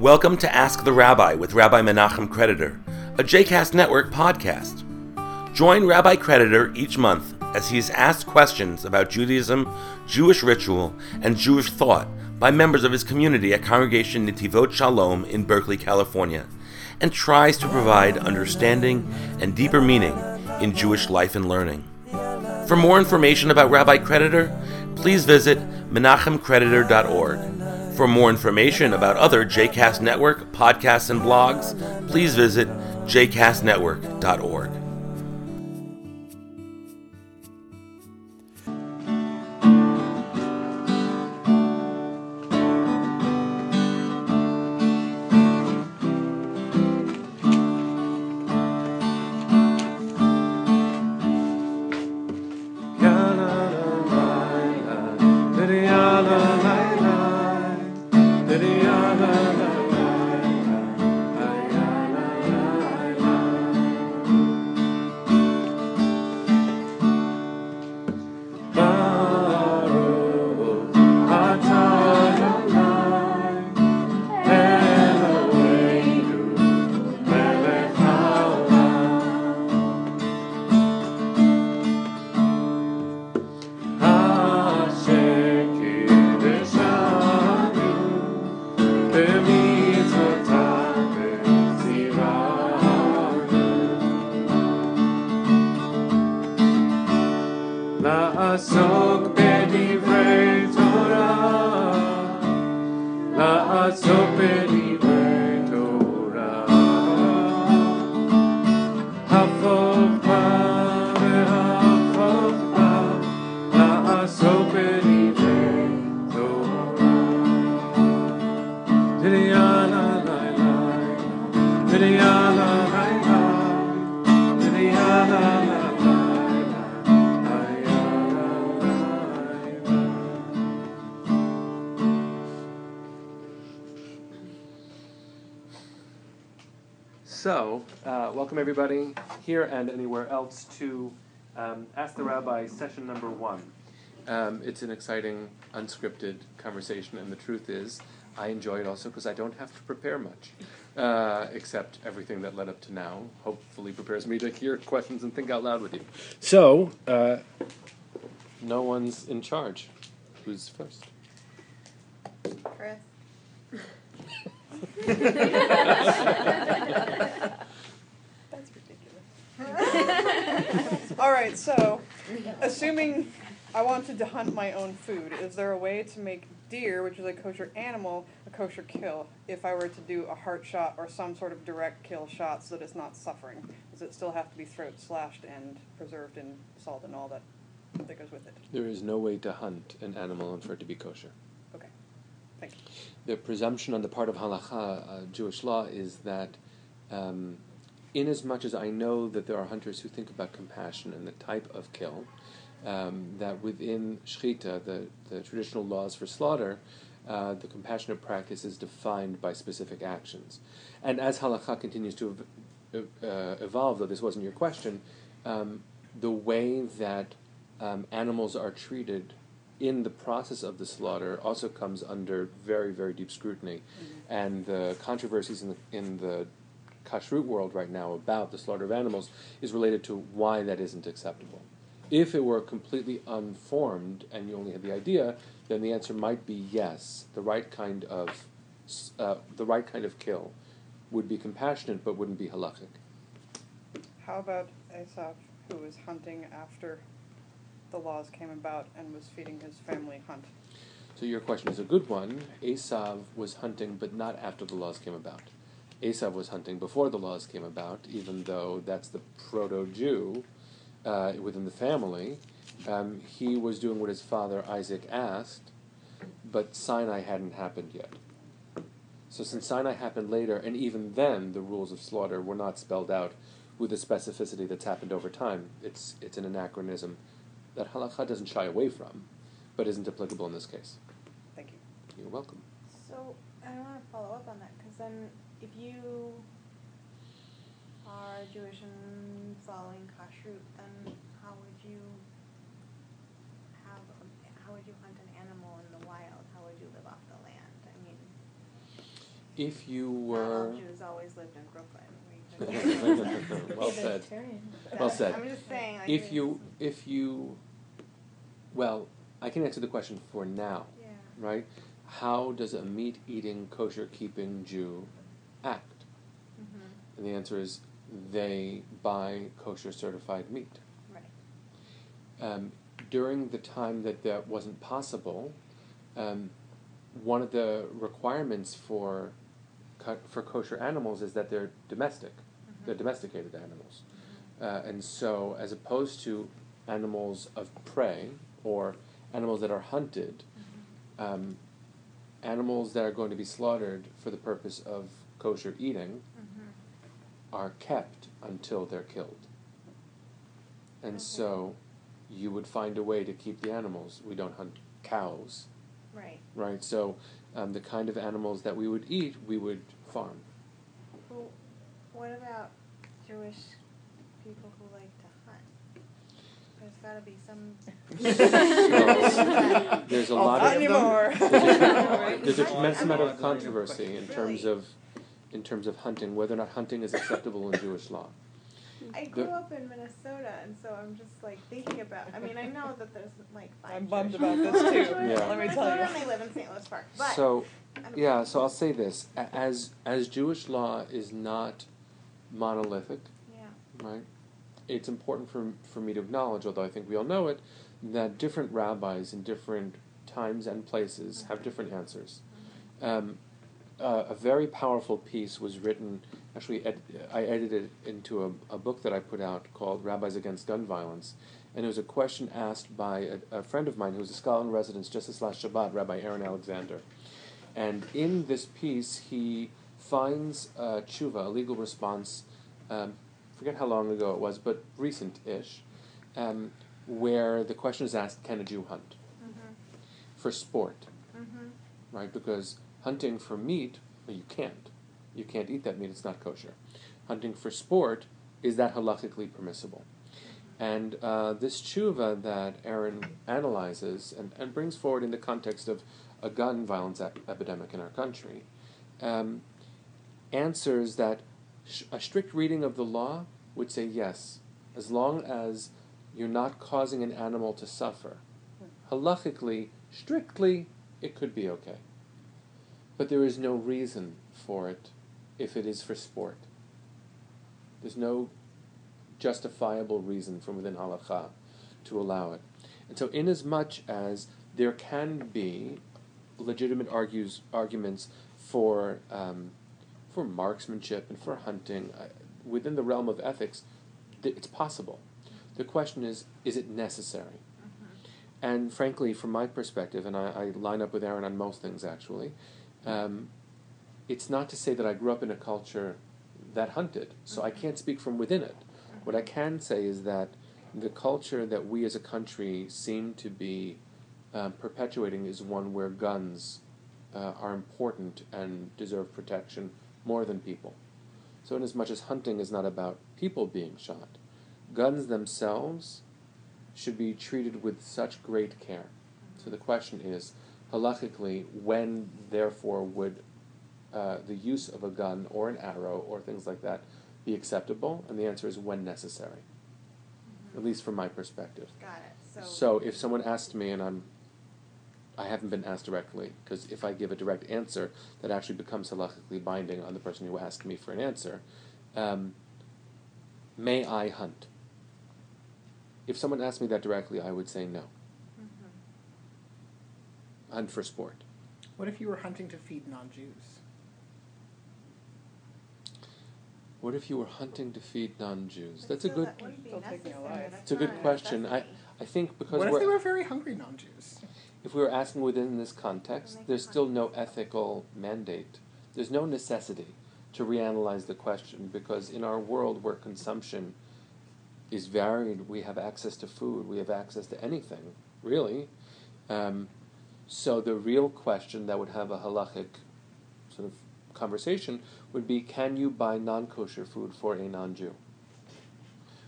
Welcome to Ask the Rabbi with Rabbi Menachem Creditor, a JCast Network podcast. Join Rabbi Creditor each month as he is asked questions about Judaism, Jewish ritual, and Jewish thought by members of his community at Congregation Netivot Shalom in Berkeley, California, and tries to provide understanding and deeper meaning in Jewish life and learning. For more information about Rabbi Creditor, please visit menachemcreditor.org. For more information about other JCast Network podcasts and blogs, please visit jcastnetwork.org. here and anywhere else to um, Ask the Rabbi session number one. Um, it's an exciting, unscripted conversation, and the truth is, I enjoy it also because I don't have to prepare much, uh, except everything that led up to now. Hopefully, prepares me to hear questions and think out loud with you. So, uh, no one's in charge. Who's first? Chris. That's ridiculous. All right, so assuming I wanted to hunt my own food, is there a way to make deer, which is a kosher animal, a kosher kill? If I were to do a heart shot or some sort of direct kill shot so that it's not suffering, does it still have to be throat slashed and preserved in salt and all that that goes with it? There is no way to hunt an animal and for it to be kosher. Okay, thank you. The presumption on the part of halacha, uh, Jewish law, is that um, inasmuch as I know that there are hunters who think about compassion and the type of kill, um, that within shechita, the, the traditional laws for slaughter, uh, the compassionate practice is defined by specific actions. And as halacha continues to ev- uh, evolve, though this wasn't your question, um, the way that um, animals are treated in the process of the slaughter also comes under very, very deep scrutiny. And the controversies in the, in the kashrut world right now about the slaughter of animals is related to why that isn't acceptable. If it were completely unformed and you only had the idea, then the answer might be yes. The right kind of uh, the right kind of kill would be compassionate, but wouldn't be halachic. How about Asaph, who was hunting after the laws came about and was feeding his family hunt? So your question is a good one. Esav was hunting, but not after the laws came about. Esav was hunting before the laws came about, even though that's the proto-Jew uh, within the family. Um, he was doing what his father Isaac asked, but Sinai hadn't happened yet. So since Sinai happened later, and even then the rules of slaughter were not spelled out with the specificity that's happened over time, it's it's an anachronism that halakha doesn't shy away from, but isn't applicable in this case. Thank you. You're welcome. So I want to follow up on that because then, if you are Jewish and following kashrut, then how would you have? A, how would you hunt an animal in the wild? How would you live off the land? I mean, if you Not were. all Jews always lived in Brooklyn. We well said. That- Well said. I'm just saying. Like, If you, if you, well, I can answer the question for now, Yeah. right? How does a meat eating, kosher keeping Jew act? hmm And the answer is they buy kosher certified meat. Right. Um, during the time that that wasn't possible, um, one of the requirements for for kosher animals is that they're domestic, they're domesticated animals, uh, and so as opposed to animals of prey or animals that are hunted, um, animals that are going to be slaughtered for the purpose of kosher eating hmm are kept until they're killed. And Okay. so you would find a way to keep the animals. We don't hunt cows, Right. right? So um, the kind of animals that we would eat, we would farm. Well, what about Jewish people who like to hunt? There's got to be some. So, there's a lot not of anymore. there's a tremendous amount of controversy in terms of in terms of hunting, whether or not hunting is acceptable in Jewish law. I grew up in Minnesota, and so I'm just like thinking about. I mean, I know that there's like five. I'm bummed about this too, Yeah. let me tell Minnesota, you. And they live in St. Louis Park, but So yeah, so I'll say this: as as Jewish law is not monolithic, Yeah. right? It's important for, for me to acknowledge, although I think we all know it, that different rabbis in different times and places have different answers. Um, uh, a very powerful piece was written, actually, ed- I edited it into a, a book that I put out called Rabbis Against Gun Violence. And it was a question asked by a, a friend of mine who's a scholar in residence just this last Shabbat, Rabbi Aaron Alexander. And in this piece, he finds uh, tshuva, a legal response, um, forget how long ago it was, but recent-ish, um, where the question is asked, can a Jew hunt? Mhm. For sport, Mhm. right? Because hunting for meat, well, you can't. You can't eat that meat, it's not kosher. Hunting for sport, is that halakhically permissible? And uh, this tshuva that Aaron analyzes and, and brings forward in the context of a gun violence ep- epidemic in our country um, answers that sh- a strict reading of the law would say yes, as long as you're not causing an animal to suffer. Halachically, strictly, it could be okay. But there is no reason for it if it is for sport. There's no justifiable reason from within halakha to allow it. And so, inasmuch as there can be legitimate argues, arguments for, um, for marksmanship and for hunting uh, within the realm of ethics, th- it's possible. The question is, is it necessary? And frankly, from my perspective, and I, I line up with Aaron on most things actually, um, it's not to say that I grew up in a culture that hunted, so I can't speak from within it. What I can say is that the culture that we as a country seem to be um, perpetuating is one where guns uh, are important and deserve protection more than people. So, in as much as hunting is not about people being shot, guns themselves should be treated with such great care. So the question is, halachically, when therefore would uh, the use of a gun or an arrow or things like that be acceptable? And the answer is when necessary, at least from my perspective. Got it. So. So if someone asked me, and I'm, I haven't been asked directly, because if I give a direct answer, that actually becomes halachically binding on the person who asked me for an answer. Um, may I hunt? If someone asked me that directly, I would say no. Hunt for sport. What if you were hunting to feed non-Jews? What if you were hunting to feed non-Jews? That's a good. That wouldn't take me alive. That's It's a good question. I. I think because What if we're, they were very hungry non-Jews? if we were asking within this context, there's still no ethical mandate. There's no necessity to reanalyze the question because in our world where consumption is varied, we have access to food, we have access to anything, really. Um, so the real question that would have a halachic sort of conversation would be can you buy non kosher food for a non Jew?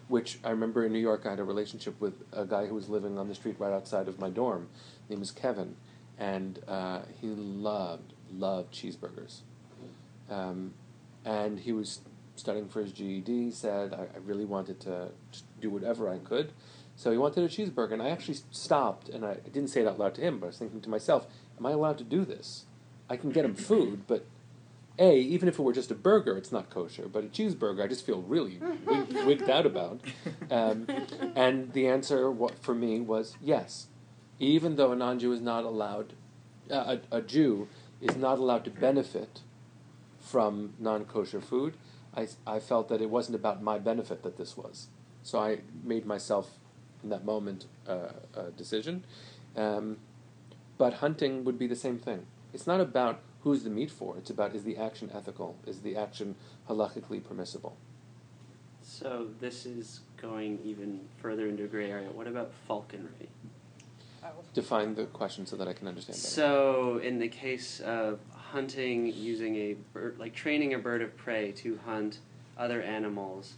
Which I remember in New York, I had a relationship with a guy who was living on the street right outside of my dorm. His name was Kevin, and uh, he loved, loved cheeseburgers. Um, and he was studying for his GED. Said, I, I really wanted to do whatever I could. So he wanted a cheeseburger. And I actually stopped, and I didn't say it out loud to him, but I was thinking to myself, Am I allowed to do this? I can get him food, but A, even if it were just a burger, it's not kosher. But a cheeseburger, I just feel really wigged, wigged out about. Um, and the answer for me was yes. Even though a non Jew is not allowed, uh, a, a Jew is not allowed to benefit from non kosher food, I, I felt that it wasn't about my benefit that this was. So I made myself, in that moment, uh, a decision. Um, but hunting would be the same thing. It's not about who's the meat for, it's about is the action ethical, is the action halachically permissible. So this is going even further into a gray area. What about falconry? Define the question so that I can understand better. So in the case of hunting using a bird, like training a bird of prey to hunt other animals,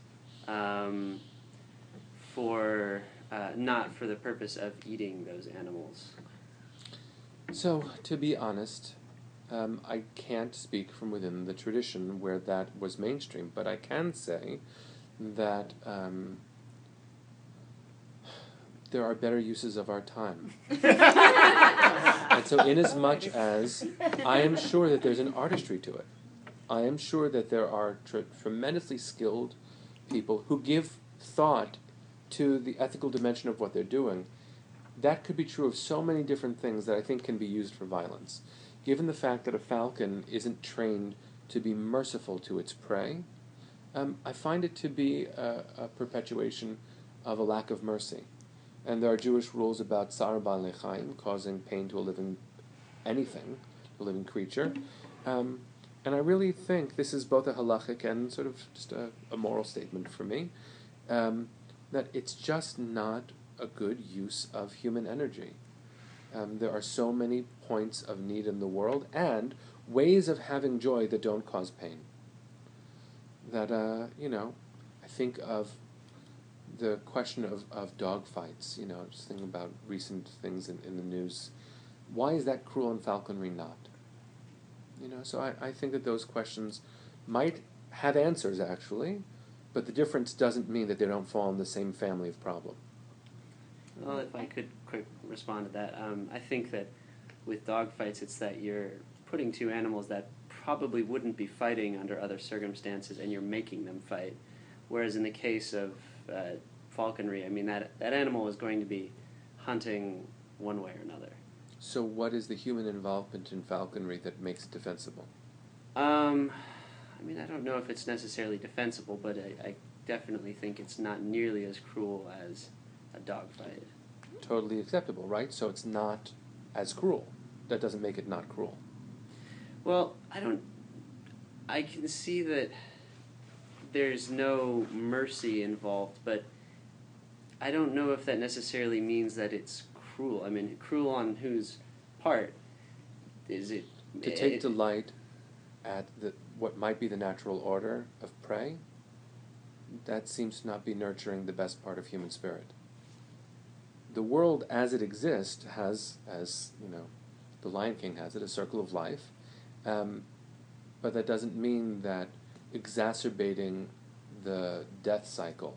um, for uh, not for the purpose of eating those animals. So, to be honest, um, I can't speak from within the tradition where that was mainstream, but I can say that um, there are better uses of our time. and so, inasmuch as much as I am sure that there's an artistry to it, I am sure that there are tr- tremendously skilled people who give thought to the ethical dimension of what they're doing that could be true of so many different things that I think can be used for violence. Given the fact that a falcon isn't trained to be merciful to its prey, um, I find it to be a, a, perpetuation of a lack of mercy. And there are Jewish rules about tsar lechaim, causing pain to a living anything, a living creature. Um, and I really think this is both a halachic and sort of just a, a moral statement for me, um, that it's just not a good use of human energy. Um, there are so many points of need in the world and ways of having joy that don't cause pain. That, uh, you know, I think of the question of, of dog fights, you know, just thinking about recent things in, in the news. Why is that cruel and falconry not? You know, so I, I think that those questions might have answers actually, but the difference doesn't mean that they don't fall in the same family of problem. Well, if I could quick respond to that, um, I think that with dog fights, it's that you're putting two animals that probably wouldn't be fighting under other circumstances, and you're making them fight. Whereas in the case of uh, falconry, I mean that that animal is going to be hunting one way or another. So, what is the human involvement in falconry that makes it defensible? Um, I mean, I don't know if it's necessarily defensible, but I, I definitely think it's not nearly as cruel as a dogfight. Totally acceptable, right? So it's not as cruel. That doesn't make it not cruel. Well, I don't. I can see that there's no mercy involved, but I don't know if that necessarily means that it's cruel. I mean, cruel on whose part? Is it to take it, delight at the what might be the natural order of prey? That seems to not be nurturing the best part of human spirit the world as it exists has, as you know, the Lion King has it, a circle of life. Um, but that doesn't mean that exacerbating the death cycle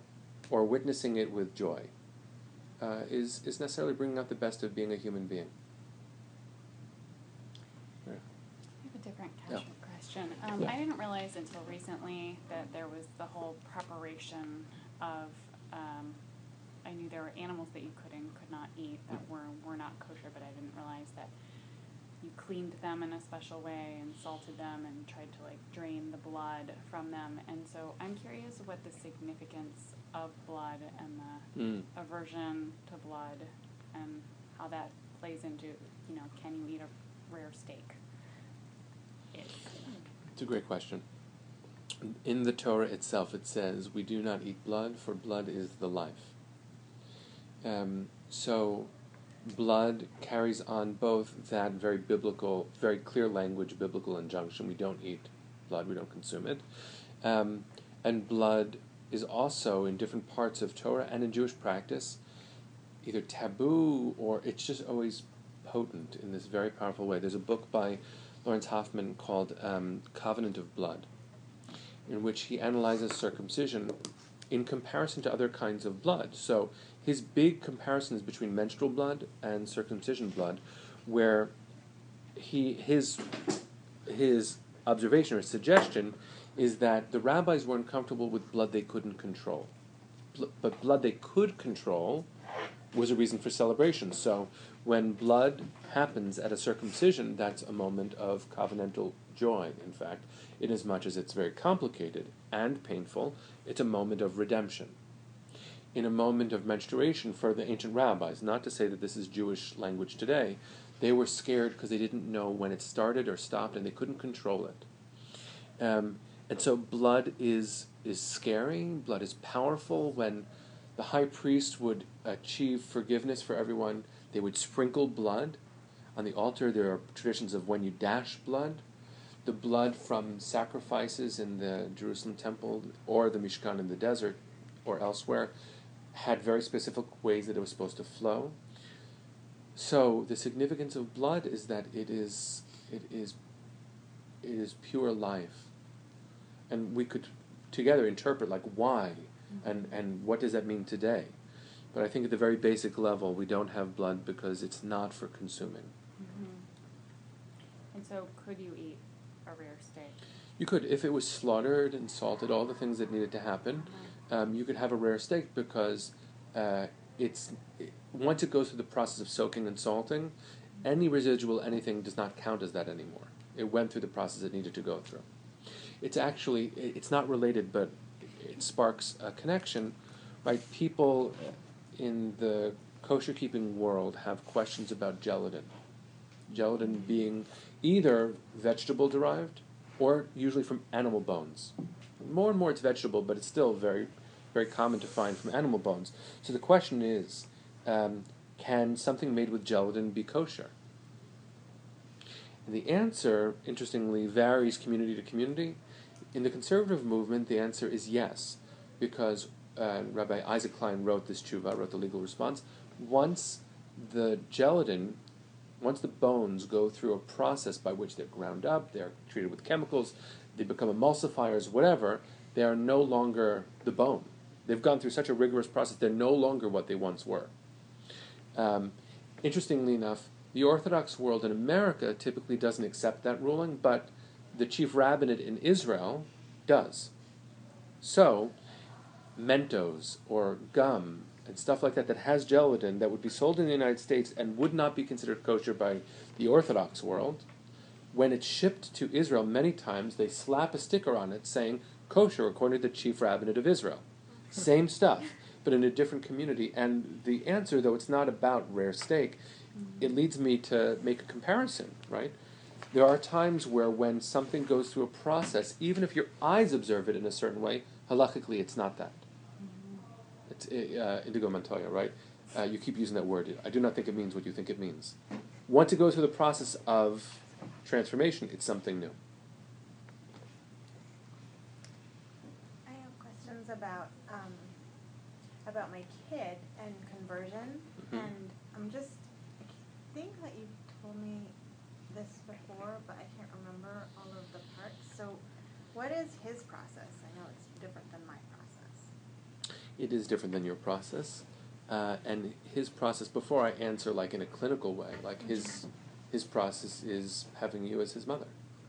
or witnessing it with joy uh, is, is necessarily bringing out the best of being a human being. I have a different question. Um, Yeah. I didn't realize until recently that there was the whole preparation of um, I knew there were animals that you could and could not eat that were were not kosher, but I didn't realize that you cleaned them in a special way and salted them and tried to like drain the blood from them. And so I'm curious what the significance of blood and the Mm. aversion to blood and how that plays into you know can you eat a rare steak? Is. It's a great question. In the Torah itself, it says, We do not eat blood, for blood is the life. Um, so, blood carries on both that very biblical, very clear language, biblical injunction we don't eat blood, we don't consume it. Um, and blood is also in different parts of Torah and in Jewish practice either taboo or it's just always potent in this very powerful way. There's a book by Lawrence Hoffman called um, Covenant of Blood, in which he analyzes circumcision in comparison to other kinds of blood. So his big comparisons between menstrual blood and circumcision blood, where he his his observation or suggestion is that the rabbis weren't comfortable with blood they couldn't control. But blood they could control was a reason for celebration. So when blood happens at a circumcision, that's a moment of covenantal joy, in fact, inasmuch as it's very complicated and painful, it's a moment of redemption. In a moment of menstruation for the ancient rabbis, not to say that this is Jewish language today, they were scared because they didn't know when it started or stopped and they couldn't control it. Um, and so blood is is scary. Blood is powerful. When the high priest would achieve forgiveness for everyone, they would sprinkle blood on the altar. There are traditions of when you dash blood, the blood from sacrifices in the Jerusalem temple or the Mishkan in the desert or elsewhere had very specific ways that it was supposed to flow. So the significance of blood is that it is it is it is pure life. And we could together interpret like why mm-hmm. and, and what does that mean today. But I think at the very basic level we don't have blood because it's not for consuming. And so, could you eat a rare steak? You could, if it was slaughtered and salted, all the things that needed to happen, um, you could have a rare steak because uh, it's it, once it goes through the process of soaking and salting, any residual anything does not count as that anymore. It went through the process it needed to go through. It's actually it- it's not related, but it sparks a connection. Right, people in the kosher keeping world have questions about gelatin. Gelatin being either vegetable derived or usually from animal bones. More and more it's vegetable, but it's still very, very common to find from animal bones. So the question is um, can something made with gelatin be kosher? And the answer, interestingly, varies community to community. In the conservative movement, the answer is yes, because uh, Rabbi Isaac Klein wrote this tshuva, wrote the legal response. Once the gelatin once the bones go through a process by which they're ground up, they're treated with chemicals, they become emulsifiers, whatever, they are no longer the bone. They've gone through such a rigorous process, they're no longer what they once were. Um, interestingly enough, the Orthodox world in America typically doesn't accept that ruling, but the chief rabbinate in Israel does. So, Mentos or gum and stuff like that that has gelatin that would be sold in the United States and would not be considered kosher by the Orthodox world, when it's shipped to Israel, many times they slap a sticker on it saying kosher according to the chief rabbinate of Israel. Same stuff, but in a different community. And the answer, though it's not about rare steak, it leads me to make a comparison, right? There are times where when something goes through a process, even if your eyes observe it in a certain way, halachically it's not that. It's uh, Inigo Montoya, right? Uh, you keep using that word. I do not think it means what you think it means. Once it goes through the process of transformation, it's something new. I have questions about um, about my kid and conversion, Mhm. and I'm just I think that you told me this before, but I can't remember all of the parts. So, what is his process? I know it's different than my process. It is different than your process, uh, and his process. Before I answer, like in a clinical way, like his his process is having you as his mother,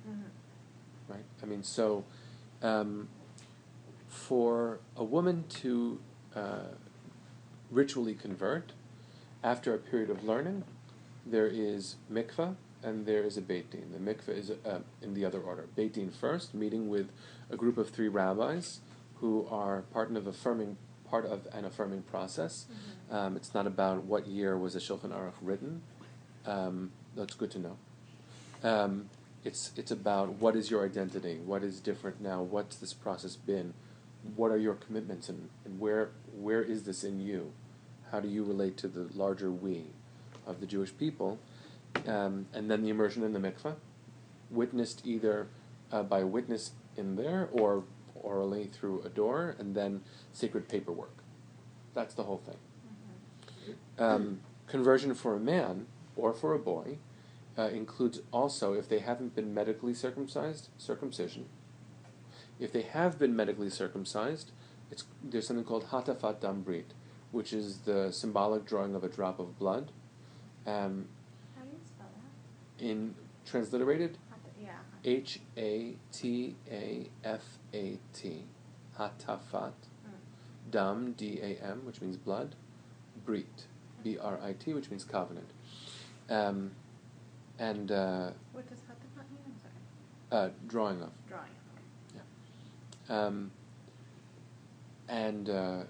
Mm-hmm. right? I mean, so um, for a woman to uh, ritually convert after a period of learning, there is mikvah and there is a beit din. The mikvah is uh, in the other order. Beit din first, meeting with a group of three rabbis who are part of affirming part of an affirming process. Um, it's not about what year was the Shulchan Aruch written. Um, that's good to know. Um, it's it's about what is your identity, what is different now, what's this process been, what are your commitments, and, and where where is this in you? How do you relate to the larger we of the Jewish people? Um, and then the immersion in the mikveh, witnessed either uh, by a witness in there or orally through a door, and then sacred paperwork. That's the whole thing. Um, conversion for a man or for a boy uh, includes also if they haven't been medically circumcised, circumcision. If they have been medically circumcised, it's, there's something called hatafat dam brit, which is the symbolic drawing of a drop of blood. Um, How do you spell that? in transliterated, H A T A F A T, hatafat Dam D A M, which means blood, brit, B R I T, which means covenant. Um, and uh, What does mean? I'm sorry. uh, drawing of. Drawing. Um, and uh,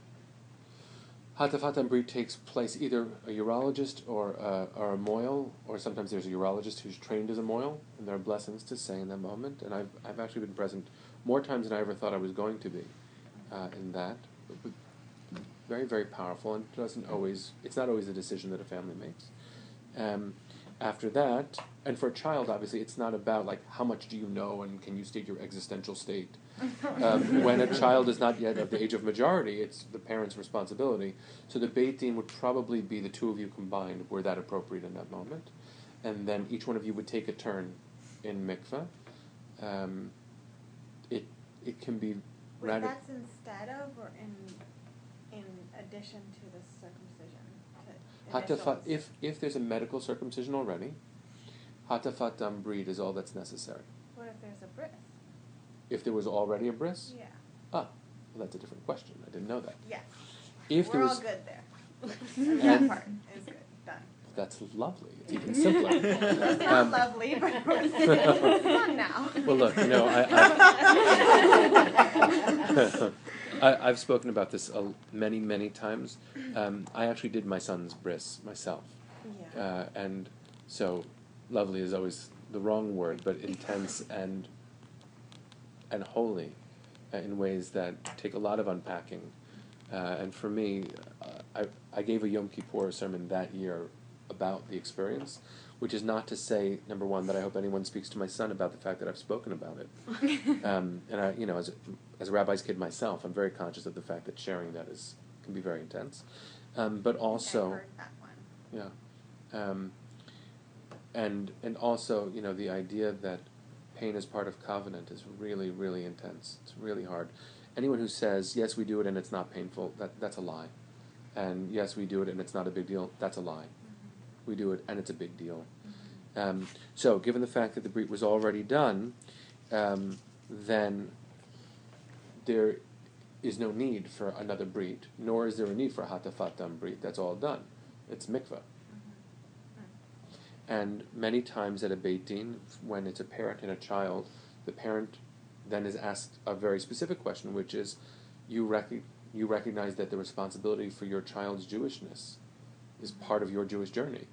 Hatafat dam brit takes place either a urologist or a, or a mohel, or sometimes there's a urologist who's trained as a mohel, and there are blessings to say in that moment. And I've, I've actually been present more times than I ever thought I was going to be uh, in that. Very, very powerful, and doesn't always, it's not always a decision that a family makes. Um, after that, and for a child, obviously, it's not about like how much do you know and can you state your existential state. Um, when a child is not yet of the age of majority, it's the parent's responsibility. So the Beit Din would probably be the two of you combined, were that appropriate in that moment. And then each one of you would take a turn in mikveh. Um, it, it can be Wait, that's instead of or in in addition to the circumcision? To initials? if, if there's a medical circumcision already, hatafat dam brit is all that's necessary. What if there's a bris? If there was already a bris, Yeah. ah, well, that's a different question. I didn't know that. Yes. If We're there was, all good there. that part is good. Done. That's lovely. It's even simpler. It's not Um, lovely, but it's fun now. Well, look, you know, I, I, I've spoken about this a, many, many times. Um, I actually did my son's bris myself, Yeah. uh, and so lovely is always the wrong word, but intense and and holy uh, in ways that take a lot of unpacking. Uh, and for me, uh, I, I gave a Yom Kippur sermon that year about the experience, which is not to say, number one, that I hope anyone speaks to my son about the fact that I've spoken about it. um, and I, you know, as a, as a rabbi's kid myself, I'm very conscious of the fact that sharing that is can be very intense. Um, but I I also, heard that one. yeah, um, and and also, you know, the idea that pain is part of covenant is really, really intense. It's really hard. Anyone who says yes, we do it and it's not painful, that that's a lie. And yes, we do it and it's not a big deal, that's a lie. We do it and it's a big deal. Um, so, given the fact that the Brit was already done, um, then there is no need for another Brit, nor is there a need for a hatafat Brit. That's all done. It's mikvah. And many times at a Beit Din, when it's a parent and a child, the parent then is asked a very specific question, which is, you, rec- you recognize that the responsibility for your child's Jewishness is part of your Jewish journey.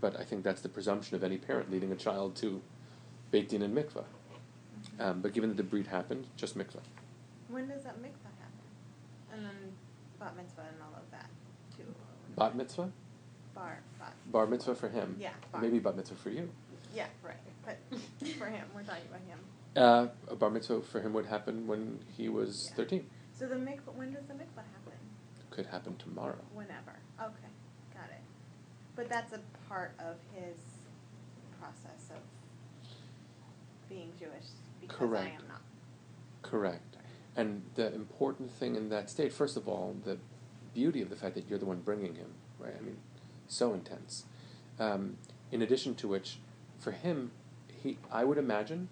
But I think that's the presumption of any parent leading a child to Beit Din and mikvah. Um, but given that the brit happened, just mikvah. When does that mikvah happen? And then bat mitzvah and all of that too. Bat mitzvah? Bar, bat. Bar mitzvah for him. Yeah, bar. Maybe bat mitzvah for you. Yeah, right. But for him, we're talking about him. Uh, a bar mitzvah for him would happen when he was Yeah. 13. So the mikvah, when does the mikvah happen? Could happen tomorrow. Whenever. Okay, got it. But that's a part of his process of being Jewish because Correct. I am not. Correct. And the important thing in that state, first of all, the beauty of the fact that you're the one bringing him, right? I mean, so intense. Um, in addition to which, for him, he, I would imagine,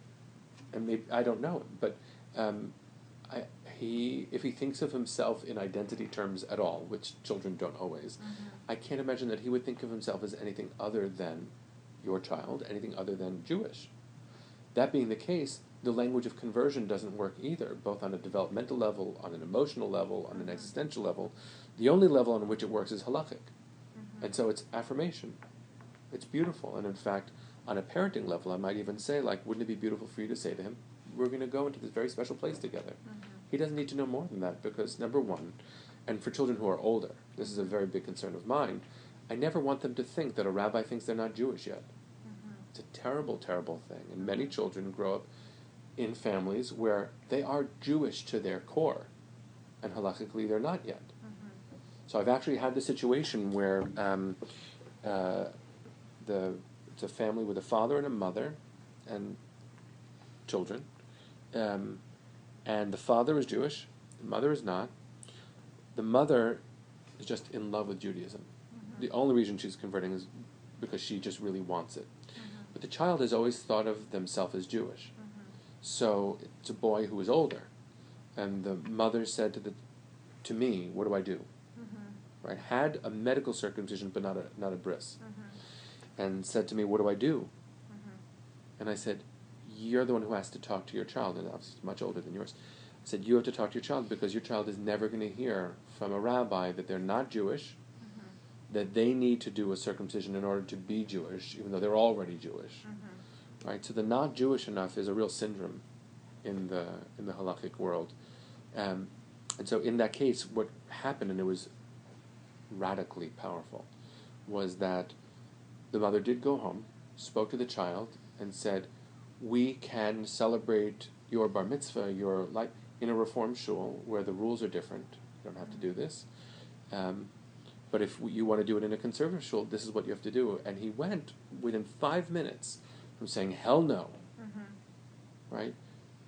and maybe I don't know but um, he, if he thinks of himself in identity terms at all, which children don't always, mm-hmm. I can't imagine that he would think of himself as anything other than your child, anything other than Jewish. That being the case, the language of conversion doesn't work either, both on a developmental level, on an emotional level, on an mm-hmm. existential level. The only level on which it works is halachic. Mm-hmm. And so it's affirmation. It's beautiful. And in fact, on a parenting level, I might even say, like, wouldn't it be beautiful for you to say to him, we're going to go into this very special place together? He doesn't need to know more than that because, number one, and for children who are older, this is a very big concern of mine, I never want them to think that a rabbi thinks they're not Jewish yet. It's a terrible, terrible thing. And many children grow up in families where they are Jewish to their core, and halachically they're not yet. So I've actually had the situation where um, uh, the it's a family with a father and a mother, and children. Um, and the father is Jewish, the mother is not. The mother is just in love with Judaism. Mm-hmm. The only reason she's converting is because she just really wants it. Mm-hmm. But the child has always thought of themselves as Jewish. Mm-hmm. So it's a boy who is older, and the mother said to the to me, "What do I do?" Right? Had a medical circumcision, but not a not a bris, and said to me, "What do I do?" And I said, "You're the one who has to talk to your child, and obviously much older than yours." I said, "You have to talk to your child because your child is never going to hear from a rabbi that they're not Jewish." That they need to do a circumcision in order to be Jewish, even though they're already Jewish right? So the not Jewish enough is a real syndrome in the in the halakhic world, um, and so in that case, what happened, and it was radically powerful, was that the mother did go home, spoke to the child, and said, "We can celebrate your bar mitzvah, your life, in a reform shul where the rules are different. You don't have to do this." Um, but if you want to do it in a conservative shul, this is what you have to do. And he went within five minutes from saying hell no, mm-hmm. right,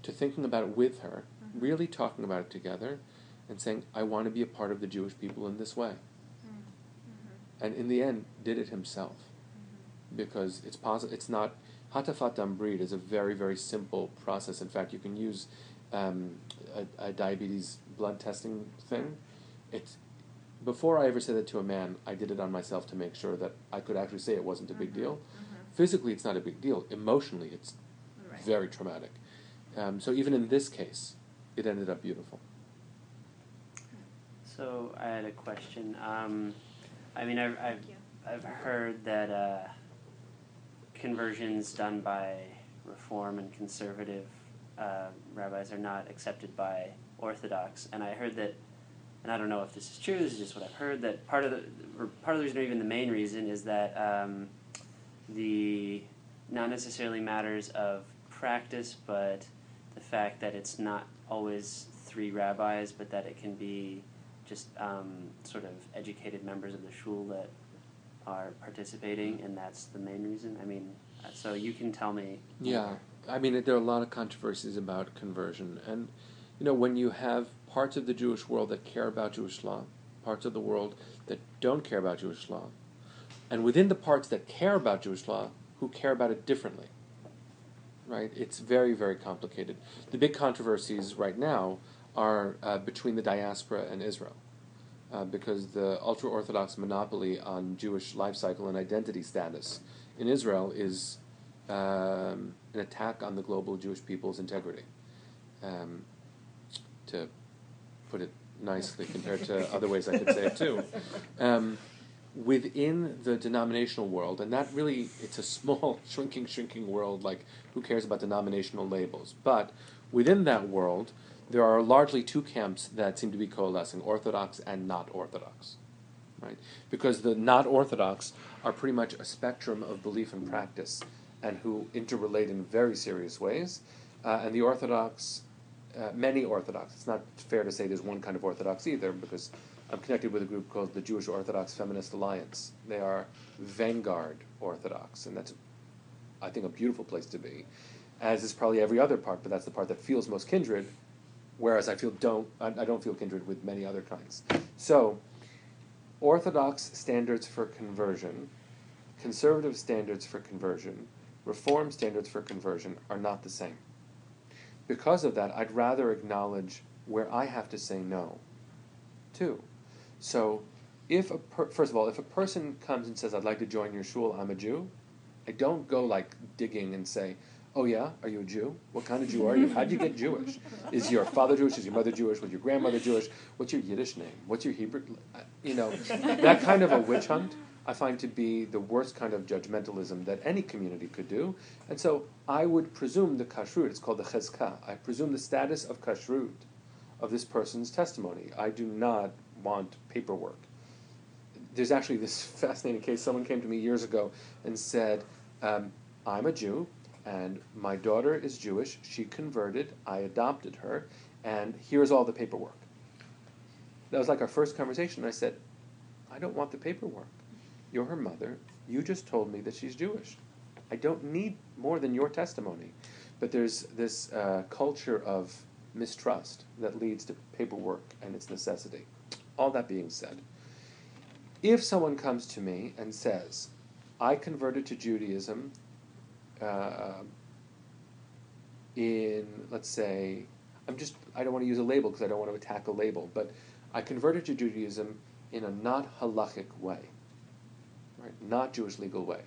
to thinking about it with her, mm-hmm. really talking about it together, and saying, I want to be a part of the Jewish people in this way. Mm-hmm. And in the end, did it himself. Because it's positive, it's not, Hatafat dam brit is a very, very simple process. In fact, you can use um, a, a diabetes blood testing thing. It's, before I ever said that to a man, I did it on myself to make sure that I could actually say it wasn't a big deal. Physically, it's not a big deal. Emotionally, it's Right. very traumatic. Um, so even in this case, it ended up beautiful. So I had a question. Um, I mean, I've, I've, I've heard that uh, conversions done by Reform and conservative uh, rabbis are not accepted by Orthodox, and I heard that, and I don't know if this is true. This is just what I've heard. That part of the, part of the reason, or even the main reason, is that um, the not necessarily matters of practice, but the fact that it's not always three rabbis, but that it can be just um, sort of educated members of the shul that are participating, and that's the main reason. I mean, so you can tell me. Yeah, I mean, there are a lot of controversies about conversion, and you know, when you have parts of the Jewish world that care about Jewish law, parts of the world that don't care about Jewish law, and within the parts that care about Jewish law, who care about it differently, right? It's very, very complicated. The big controversies right now are uh, between the diaspora and Israel. Uh, because the ultra Orthodox monopoly on Jewish life cycle and identity status in Israel is um, an attack on the global Jewish people's integrity. Um, to put it nicely, compared to other ways I could say it too. Um, within the denominational world, and that really, it's a small, shrinking, shrinking world, like who cares about denominational labels? But within that world, there are largely two camps that seem to be coalescing Orthodox and not Orthodox. Right? Because the not Orthodox are pretty much a spectrum of belief and practice and who interrelate in very serious ways. Uh, and the Orthodox, uh, many Orthodox, it's not fair to say there's one kind of Orthodox either because I'm connected with a group called the Jewish Orthodox Feminist Alliance. They are vanguard Orthodox, and that's, I think, a beautiful place to be, as is probably every other part, but that's the part that feels most kindred, whereas I feel don't I, I don't feel kindred with many other kinds. So, Orthodox standards for conversion, conservative standards for conversion, reform standards for conversion are not the same. Because of that, I'd rather acknowledge where I have to say no, too. So, if a per- first of all, if a person comes and says, "I'd like to join your shul," I'm a Jew. I don't go like digging and say, "Oh yeah, are you a Jew? What kind of Jew are you? How would you get Jewish? Is your father Jewish? Is your mother Jewish? Was your grandmother Jewish? What's your Yiddish name? What's your Hebrew?" You know, that kind of a witch hunt. I find to be the worst kind of judgmentalism that any community could do. And so I would presume the kashrut, it's called the chezkah, I presume the status of kashrut of this person's testimony. I do not want paperwork. There's actually this fascinating case. Someone came to me years ago and said, um, I'm a Jew, and my daughter is Jewish. She converted, I adopted her, and here's all the paperwork. That was like our first conversation. I said, I don't want the paperwork. You're her mother. You just told me that she's Jewish. I don't need more than your testimony. But there's this uh, culture of mistrust that leads to paperwork and its necessity. All that being said, if someone comes to me and says, I converted to Judaism uh, in, let's say, I'm just, I don't want to use a label because I don't want to attack a label, but I converted to Judaism in a not halachic way, right? Not Jewish legal way.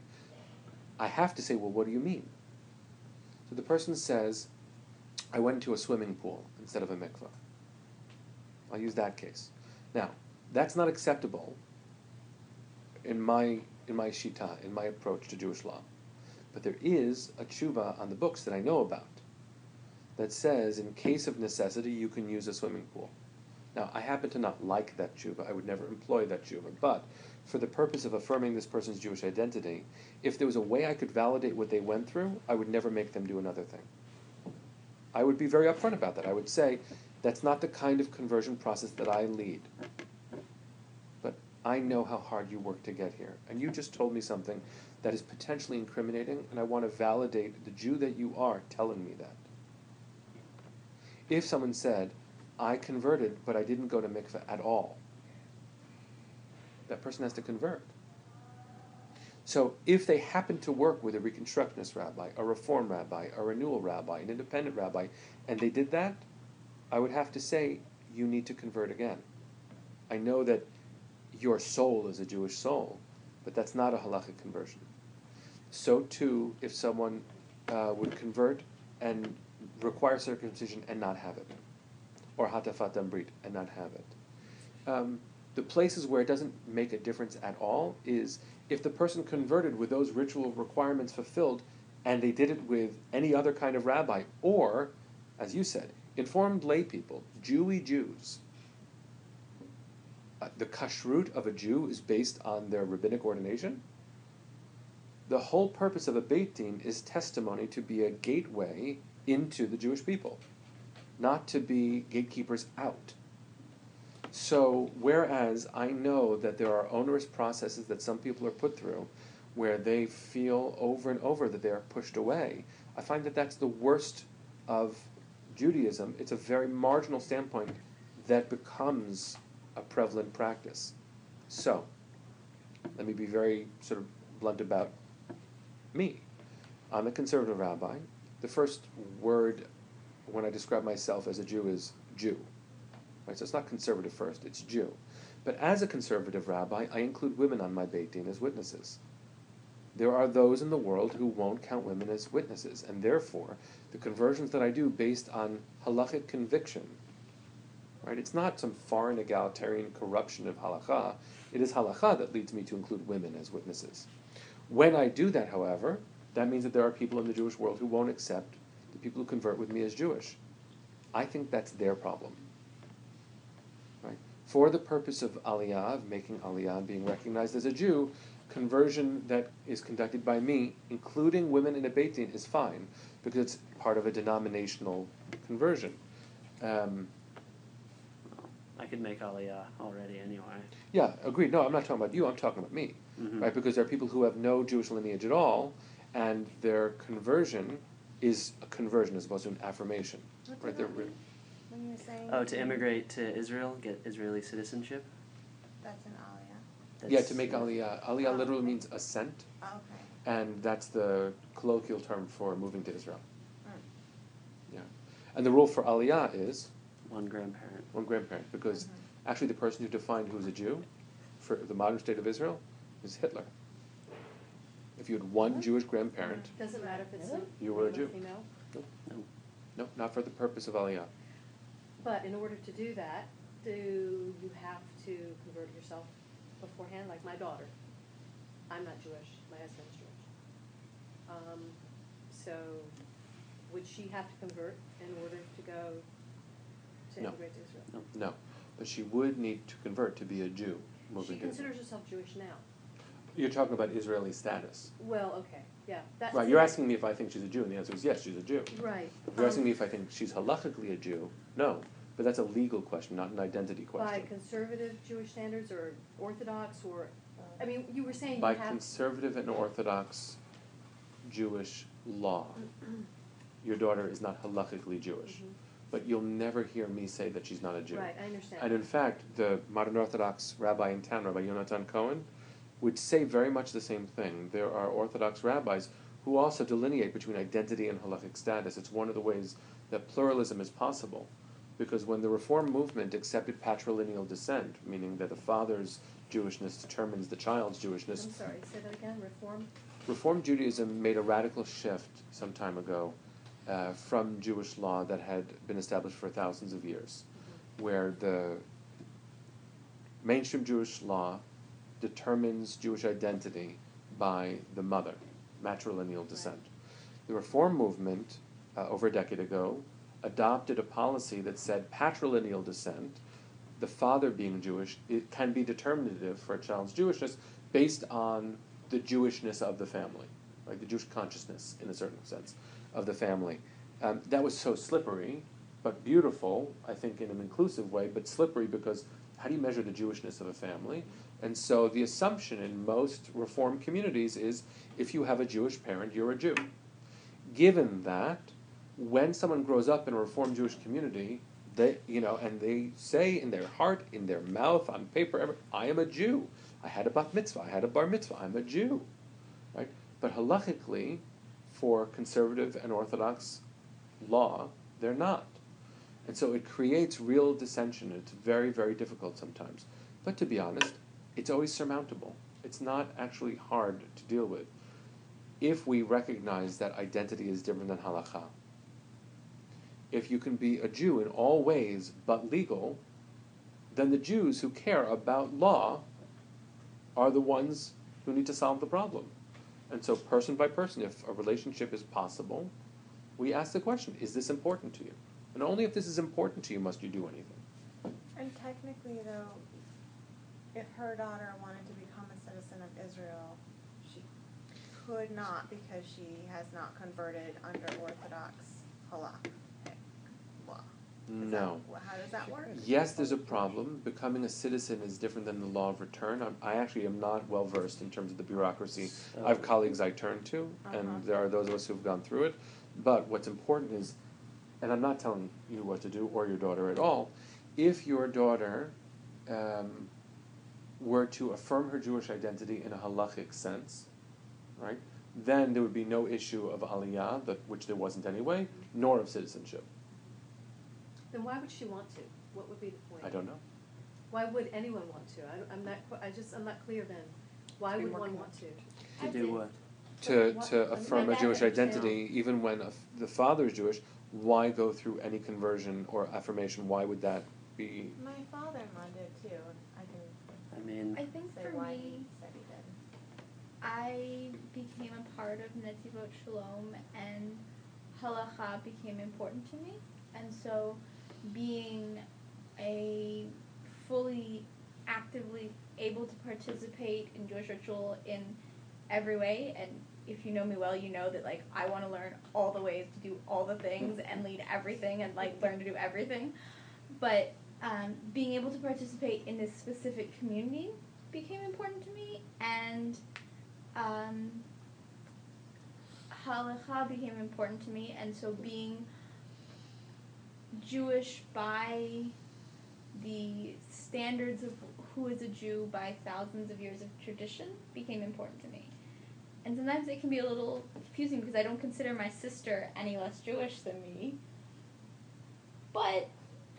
I have to say, well, what do you mean? So the person says, I went into a swimming pool instead of a mikveh. I'll use that case. Now, that's not acceptable in my in my shita, in my approach to Jewish law. But there is a tshuva on the books that I know about that says, in case of necessity, you can use a swimming pool. Now, I happen to not like that tshuva. I would never employ that tshuva. But for the purpose of affirming this person's Jewish identity, if there was a way I could validate what they went through, I would never make them do another thing. I would be very upfront about that. I would say, that's not the kind of conversion process that I lead. But I know how hard you work to get here. And you just told me something that is potentially incriminating, and I want to validate the Jew that you are telling me that. If someone said, I converted, but I didn't go to mikveh at all, that person has to convert. So if they happen to work with a Reconstructionist rabbi, a Reform rabbi, a Renewal rabbi, an Independent rabbi, and they did that, I would have to say, you need to convert again. I know that your soul is a Jewish soul, but that's not a halachic conversion. So too, if someone uh, would convert and require circumcision and not have it, or hatafat brit and not have it. Um, the places where it doesn't make a difference at all is if the person converted with those ritual requirements fulfilled and they did it with any other kind of rabbi, or, as you said, informed lay people, Jewy Jews. Uh, the kashrut of a Jew is based on their rabbinic ordination. The whole purpose of a Beit Din is testimony to be a gateway into the Jewish people, not to be gatekeepers out. So, whereas I know that there are onerous processes that some people are put through where they feel over and over that they are pushed away, I find that that's the worst of Judaism. It's a very marginal standpoint that becomes a prevalent practice. So, let me be very sort of blunt about me. I'm a conservative rabbi. The first word when I describe myself as a Jew is Jew. Right? So it's not conservative first, it's Jew. But as a conservative rabbi, I include women on my Beit Din as witnesses. There are those in the world who won't count women as witnesses, and therefore, the conversions that I do based on halachic conviction, right? It's not some foreign egalitarian corruption of halacha. It is halacha that leads me to include women as witnesses. When I do that, however, that means that there are people in the Jewish world who won't accept the people who convert with me as Jewish. I think that's their problem. Right? For the purpose of Aliyah, of making Aliyah and being recognized as a Jew, conversion that is conducted by me, including women in a Beit Din, is fine because it's part of a denominational conversion. Um, I could make Aliyah already anyway. yeah, agreed. No, I'm not talking about you. I'm talking about me, Mhm. right? Because there are people who have no Jewish lineage at all, and their conversion is a conversion as opposed to an affirmation, What right? They're that re- mean? When you're saying Oh, to immigrate to Israel, get Israeli citizenship. That's an aliyah. yeah, to make aliyah. Aliyah Oh, literally okay. means ascent, Okay. and that's the colloquial term for moving to Israel. Mm. Yeah, and the rule for aliyah is one grandparent. one grandparent, because Mhm. actually the person who defined who is a Jew for the modern state of Israel is Hitler. If you had one Jewish grandparent, Doesn't matter if it's a You were a male or Jew. female. No. no, not for the purpose of aliyah. But in order to do that, do you have to convert yourself beforehand, like my daughter? I'm not Jewish, my husband's Jewish. Um, so would she have to convert in order to go to No. immigrate to Israel? No, but she would need to convert to be a Jew She to considers herself Jewish now. You're talking about Israeli status. Well, okay, yeah, that's. Right, you're asking me if I think she's a Jew, and the answer is yes, she's a Jew. Right. You're asking Um, me if I think she's halachically a Jew, no. But that's a legal question, not an identity question. By question. conservative Jewish standards or Orthodox or, I mean, you were saying you By have. conservative and Orthodox Jewish law, your daughter is not halachically Jewish. Mhm. But you'll never hear me say that she's not a Jew. Right, I understand. And in fact, the modern Orthodox rabbi in town, Rabbi Yonatan Cohen, would say very much the same thing. There are Orthodox rabbis who also delineate between identity and halachic status. It's one of the ways that pluralism is possible. Because when the Reform movement accepted patrilineal descent, meaning that the father's Jewishness determines the child's Jewishness, I'm sorry, say that again, reform? Reform Judaism made a radical shift some time ago uh, from Jewish law that had been established for thousands of years, where the mainstream Jewish law determines Jewish identity by the mother, matrilineal descent. The Reform movement, uh, over a decade ago, adopted a policy that said patrilineal descent, the father being Jewish, it can be determinative for a child's Jewishness based on the Jewishness of the family, like the Jewish consciousness, in a certain sense, of the family. Um, that was so slippery, but beautiful, I think, in an inclusive way, but slippery because how do you measure the Jewishness of a family? And so the assumption in most Reform communities is if you have a Jewish parent, you're a Jew. Given that, when someone grows up in a Reform Jewish community, they, you know, and they say in their heart, in their mouth, on paper, I am a Jew. I had a bat mitzvah. I had a bar mitzvah. I'm a Jew, right? But halachically, for conservative and Orthodox law, they're not, and so it creates real dissension. It's very, very difficult sometimes. But to be honest, it's always surmountable. It's not actually hard to deal with if we recognize that identity is different than halacha. If you can be a Jew in all ways but legal, then the Jews who care about law are the ones who need to solve the problem. And so, person by person, if a relationship is possible, we ask the question is this important to you? And only if this is important to you must you do anything. And technically, though, if her daughter wanted to become a citizen of Israel, she could not because she has not converted under Orthodox halakhic law. Is No. wh- How does that work? Yes, there's a problem. Becoming a citizen is different than the law of return. I'm, I actually am not well versed in terms of the bureaucracy. I have colleagues I turn to, Uh-huh. and there are those of us who've gone through it. But what's important is, and I'm not telling you what to do or your daughter at all, if your daughter um, were to affirm her Jewish identity in a halachic sense, right, then there would be no issue of aliyah, that, which there wasn't anyway, nor of citizenship. Then why would she want to? What would be the point? I don't know. Why would anyone want to? I, I'm not, I just, I'm not clear then. Why would one want to? To do what? to, to affirm a Jewish identity, even when a f the father is Jewish, why go through any conversion or affirmation? Why would that be? My father-in-law did too. And I mean, I think say for why me, he said he did. I became a part of Netivot Shalom and halacha became important to me. And so being a fully actively able to participate in Jewish ritual in every way and if you know me well, you know that like I want to learn all the ways to do all the things and lead everything and like learn to do everything. But um, being able to participate in this specific community became important to me, and um, halacha became important to me, and so being Jewish by the standards of who is a Jew by thousands of years of tradition became important to me. And sometimes it can be a little confusing because I don't consider my sister any less Jewish than me. But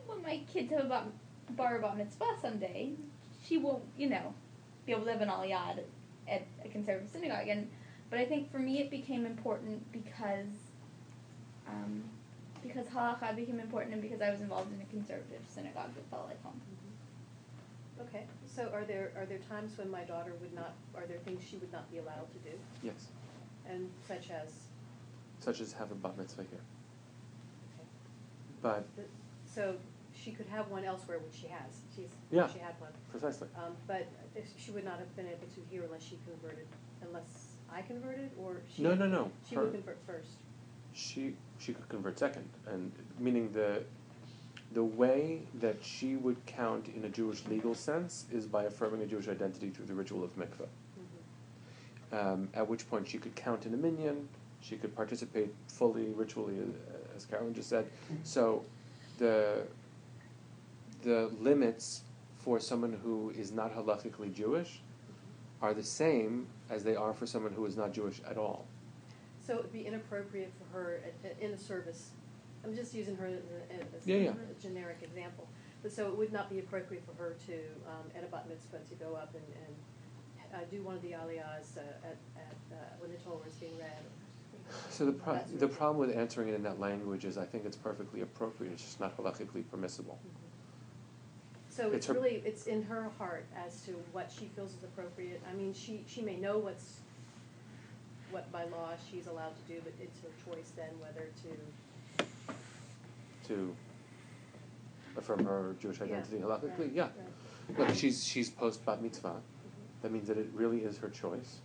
when my kids have a bar, bar bat mitzvah someday, she won't, you know, be able to have an aliyah at, at a conservative synagogue. And but I think for me it became important because, um, because halacha became important and because I was involved in a conservative synagogue that felt like home. Okay, so are there, are there times when my daughter would not, are there things she would not be allowed to do? Yes, And such as, such as have a bat mitzvah here. okay, But the- so she could have one elsewhere, which she has, she's, Yeah. she had one. precisely, Um, but if she would not have been able to here unless she converted, unless I converted, or she? No, no, no. She would convert first. she she could convert second, and meaning the the way that she would count in a Jewish legal sense is by affirming a Jewish identity through the ritual of mikveh. Mhm. um, at which point she could count in a minyan, She could participate fully ritually, uh, as Carolyn just said. So, the the limits for someone who is not halachically Jewish are the same as they are for someone who is not Jewish at all. So it'd be inappropriate for her at- at- in a service, I'm just using her as a, as Yeah, yeah. a generic example. But so it would not be appropriate for her to, um, at a bat mitzvah, to go up and, and uh, do one of the aliyahs uh, at, at, uh, when the Torah is being read. So the pro- the problem with answering it in that language is I think it's perfectly appropriate. It's just not halachically permissible. So It's it's her- really, it's in her heart as to what she feels is appropriate. I mean, she, she may know what's, what by law she's allowed to do, but it's her choice then whether to, To affirm her Jewish Yeah. identity halakhically, Right, yeah. right. Look, she's she's post bat mitzvah. That means that it really is her choice.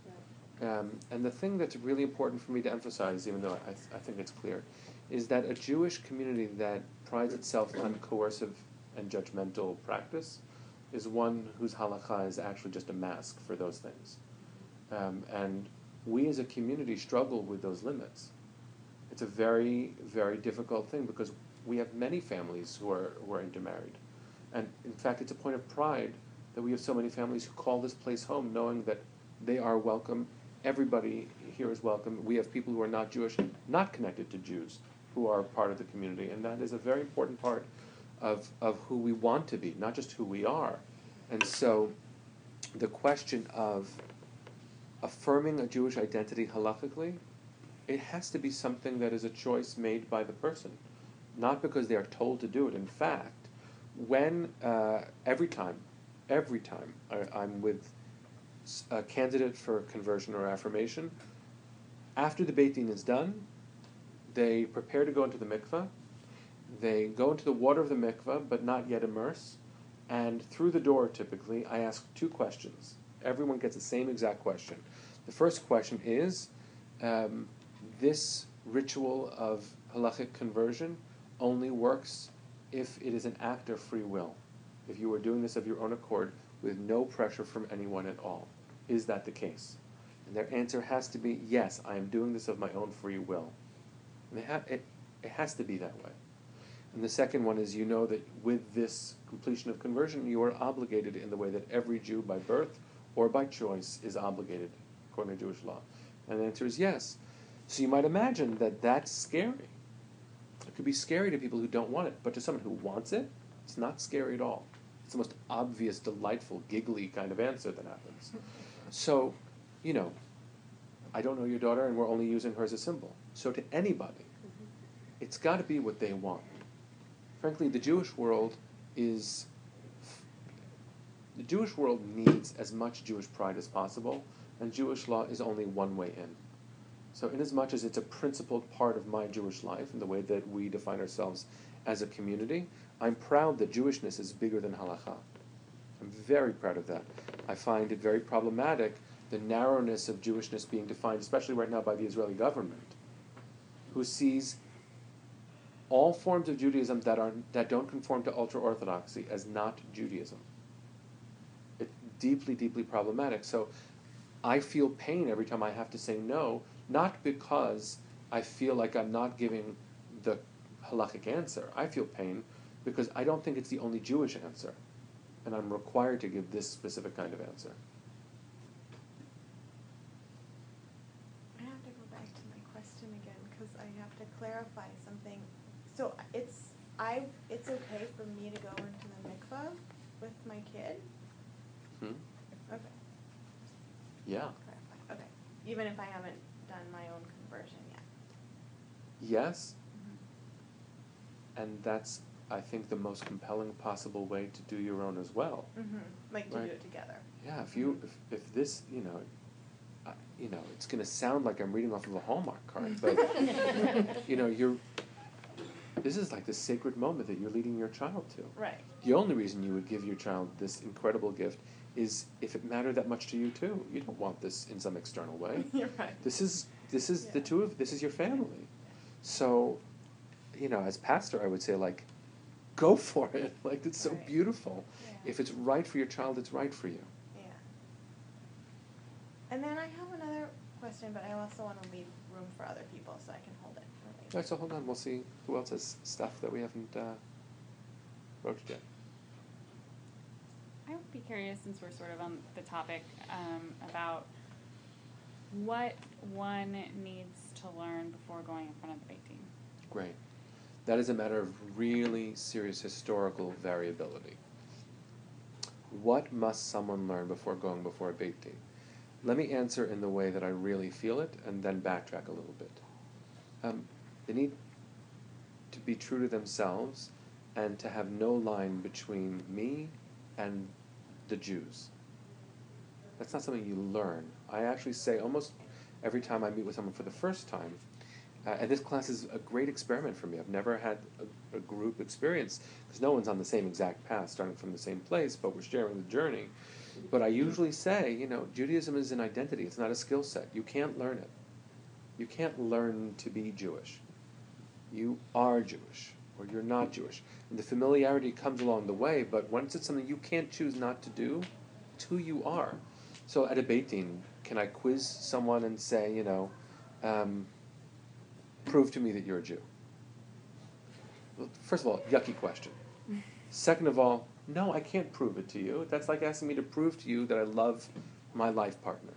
Um, and the thing that's really important for me to emphasize, even though I, I think it's clear, is that a Jewish community that prides itself on coercive and judgmental practice is one whose halakha is actually just a mask for those things. Um, and we as a community struggle with those limits. It's a very, very difficult thing because we have many families who are, who are intermarried. And in fact, it's a point of pride that we have so many families who call this place home knowing that they are welcome. Everybody here is welcome. We have people who are not Jewish, not connected to Jews, who are part of the community. And that is a very important part of, of who we want to be, not just who we are. And so the question of affirming a Jewish identity halakhically, it has to be something that is a choice made by the person, not because they are told to do it. In fact, when uh, every time, every time I, I'm with a candidate for conversion or affirmation, after the Beit is done, they prepare to go into the mikveh. They go into the water of the mikveh, but not yet immerse. And through the door, typically, I ask two questions. Everyone gets the same exact question. The first question is um, this ritual of halachic conversion only works if it is an act of free will. If you are doing this of your own accord with no pressure from anyone at all. Is that the case? And their answer has to be yes, I am doing this of my own free will. Ha- it, it has to be that way. And the second one is you know that with this completion of conversion, you are obligated in the way that every Jew by birth or by choice is obligated according to Jewish law. And the answer is yes. So you might imagine that that's scary. It could be scary to people who don't want it, but to someone who wants it, it's not scary at all. It's the most obvious, delightful, giggly kind of answer that happens. So, you know, I don't know your daughter, and we're only using her as a symbol. So to anybody, it's got to be what they want. Frankly, the Jewish world is. The Jewish world needs as much Jewish pride as possible, and Jewish law is only one way in. So, inasmuch as it's a principled part of my Jewish life and the way that we define ourselves as a community, I'm proud that Jewishness is bigger than halacha. I'm very proud of that. I find it very problematic the narrowness of Jewishness being defined, especially right now by the Israeli government, who sees all forms of Judaism that are that don't conform to ultra orthodoxy as not Judaism. It's deeply, deeply problematic. So I feel pain every time I have to say no, not because I feel like I'm not giving the halachic answer. I feel pain because I don't think it's the only Jewish answer. And I'm required to give this specific kind of answer. I have to go back to my question again because I have to clarify I it's okay for me to go into the mikvah with my kid. Hmm? Okay, Yeah. clarify. Okay, even if I haven't done my own conversion yet. Yes. And that's, I think, the most compelling possible way to do your own as well. Mm-hmm. Like to Right. do it together. Yeah, if you if, if this you know, I, you know, it's going to sound like I'm reading off of a Hallmark card, but you know, you're. This is like the sacred moment that you're leading your child to. Right. The only reason you would give your child this incredible gift is if it mattered that much to you too. You don't want this in some external way. You're right. This is this is the two of this is your family. So, you know, as pastor, I would say like, go for it. Like it's so Right. beautiful. Yeah. If it's right for your child, it's right for you. Yeah. And then I have question, but I also want to leave room for other people so I can hold it. All right, so hold on. We'll see who else has stuff that we haven't uh, broached yet. I would be curious, since we're sort of on the topic, um, about what one needs to learn before going in front of the beit din. Great. That is a matter of really serious historical variability. What must someone learn before going before a beit din? Let me answer in the way that I really feel it, and then backtrack a little bit. Um, they need to be true to themselves, and to have no line between me and the Jews. That's not something you learn. I actually say almost every time I meet with someone for the first time, uh, and this class is a great experiment for me. I've never had a, a group experience because no one's on the same exact path, starting from the same place, but we're sharing the journey. But I usually say, you know, Judaism is an identity, it's not a skill set. You can't learn it. You can't learn to be Jewish. You are Jewish, or you're not Jewish. And the familiarity comes along the way, but once it's something you can't choose not to do, it's who you are. So at a Beit Din, can I quiz someone and say, you know, um, prove to me that you're a Jew? Well, first of all, yucky question. Second of all, no, I can't prove it to you. That's like asking me to prove to you that I love my life partner.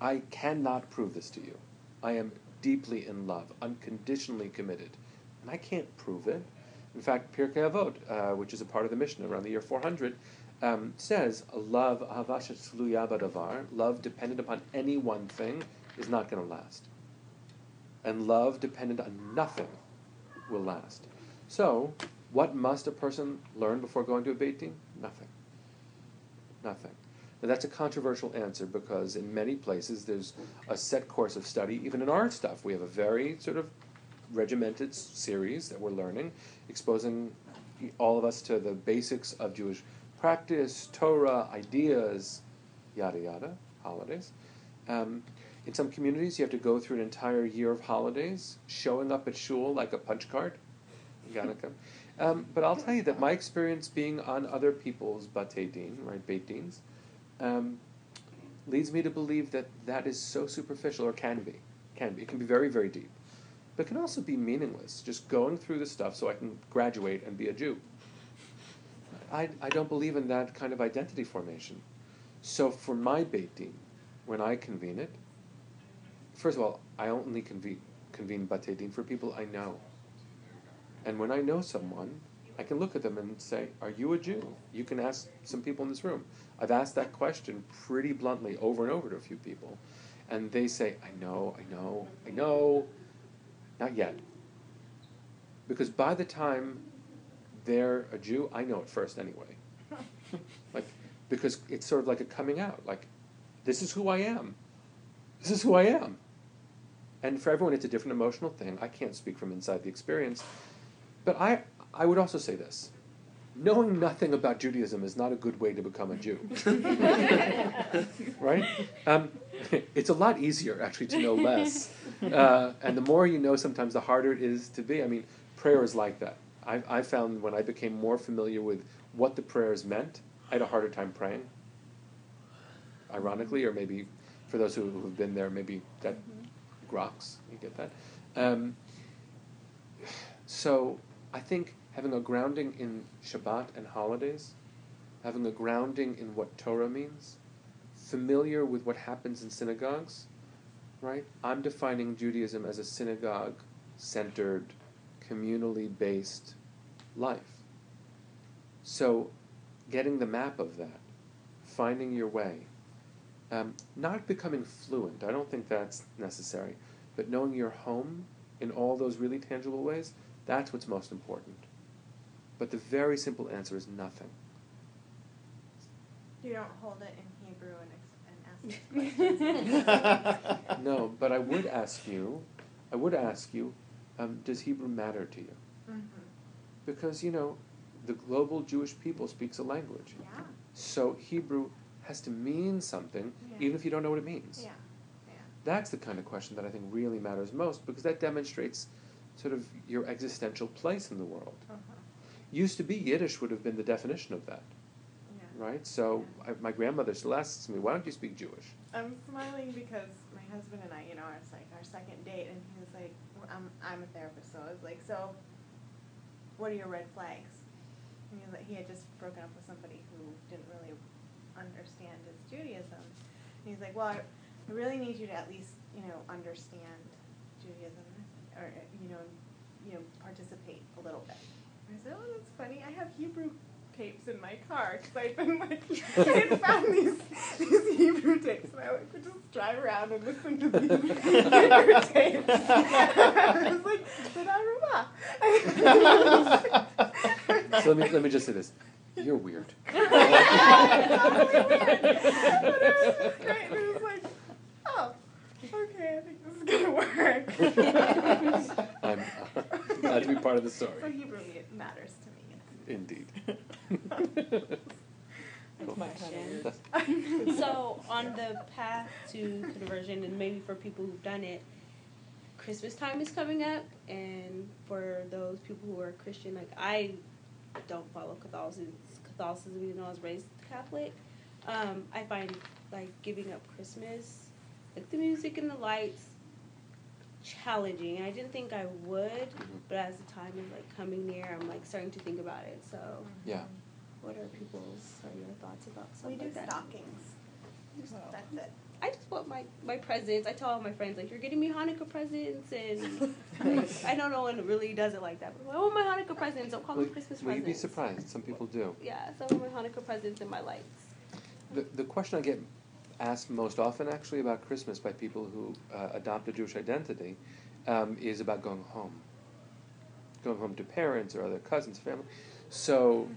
I cannot prove this to you. I am deeply in love, unconditionally committed, and I can't prove it. In fact, Pirkei Avot, uh, which is a part of the Mishnah around the year 400, um, says love davar, love dependent upon any one thing is not going to last, and love dependent on nothing will last. So, what must a person learn before going to a beit din? Nothing. Nothing. Now that's a controversial answer because in many places there's a set course of study. Even in our stuff, we have a very sort of regimented series that we're learning, exposing all of us to the basics of Jewish practice, Torah, ideas, yada yada, holidays. Um, in some communities, you have to go through an entire year of holidays, showing up at shul like a punch card. You gotta come. Um, but I'll tell you that my experience being on other people's batei din, right, dins, um, leads me to believe that that is so superficial, or can be, can be. It can be very, very deep, but can also be meaningless. Just going through the stuff so I can graduate and be a Jew. I, I don't believe in that kind of identity formation. So for my beit din, when I convene it, first of all, I only convene convene din for people I know. And when I know someone, I can look at them and say, Are you a Jew? You can ask some people in this room. I've asked that question pretty bluntly over and over to a few people. And they say, I know, I know, I know. Not yet. Because by the time they're a Jew, I know it first anyway. like, because it's sort of like a coming out. Like, this is who I am. This is who I am. And for everyone, it's a different emotional thing. I can't speak from inside the experience. But I, I would also say this knowing nothing about Judaism is not a good way to become a Jew. right? Um, it's a lot easier, actually, to know less. Uh, and the more you know, sometimes the harder it is to be. I mean, prayer is like that. I, I found when I became more familiar with what the prayers meant, I had a harder time praying. Ironically, or maybe for those who, who've been there, maybe that grokks. You get that? Um, so I think having a grounding in Shabbat and holidays, having a grounding in what Torah means, familiar with what happens in synagogues, right? I'm defining Judaism as a synagogue centered, communally based life. So, getting the map of that, finding your way, um, not becoming fluent, I don't think that's necessary, but knowing your home in all those really tangible ways, that's what's most important. But the very simple answer is nothing. You don't hold it in Hebrew and, ex- and ask questions. no, but I would ask you, I would ask you, um, does Hebrew matter to you? Mhm. Because, you know, the global Jewish people speaks a language. Yeah. So Hebrew has to mean something, Yeah. even if you don't know what it means. Yeah. Yeah. That's the kind of question that I think really matters most because that demonstrates sort of your existential place in the world. Uh-huh. Used to be Yiddish would have been the definition of that, Yeah. right? So I, my grandmother still asks me, why don't you speak Jewish? I'm smiling because my husband and I, you know, it's like our second date, and he was like, "I'm I'm a therapist, so I was like, so, what are your red flags?" And he was like, he had just broken up with somebody who didn't really understand his Judaism. And he's like, "Well, I, I really need you to at least, you know, understand Judaism, or know, you know, participate a little bit. I said, oh, that's funny. I have Hebrew tapes in my car because I've been like, I had found these, these Hebrew tapes, and I like like, just drive around and listen to these Hebrew tapes. I was like, so let me let me just say this. You're weird. totally weird. But it was, great. it was like, oh, okay, I think gonna work. I'm glad to be part of the So story. Hebrew me- matters to me. yes. Indeed. Cool. question. so on the path to conversion, and maybe for people who've done it, Christmas time is coming up, and for those people who are Christian, like I don't follow Catholicism, Catholicism even though I was raised Catholic. Um, I find like giving up Christmas, like the music and the lights, challenging. And I didn't think I would, mm-hmm. but as the time is like coming near, I'm like starting to think about it. So, mm-hmm. Yeah. what are people's or your thoughts about We do like that? stockings. That's it. I just want my, my presents. I tell all my friends like you're getting me Hanukkah presents, and like, I know no one really does it like that. But I want my Hanukkah presents. Don't call them Well, Christmas well, you'd be surprised. Some people do. Yeah, some of my Hanukkah presents and my lights. The, the question I get asked most often, actually, about Christmas by people who uh, adopt a Jewish identity um, is about going home. Going home to parents or other cousins, family. So,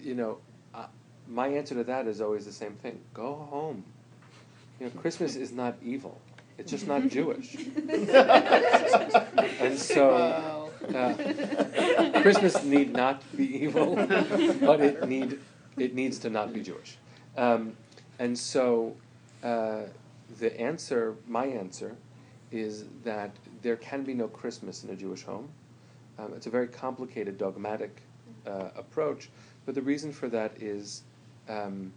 you know, uh, my answer to that is always the same thing go home. You know, Christmas is not evil, it's just not Jewish. and so, uh, Christmas need not be evil, but it need it needs to not be Jewish. Um, and so, uh, the answer, my answer, is that there can be no Christmas in a Jewish home. Um, it's a very complicated dogmatic uh, approach, but the reason for that is um,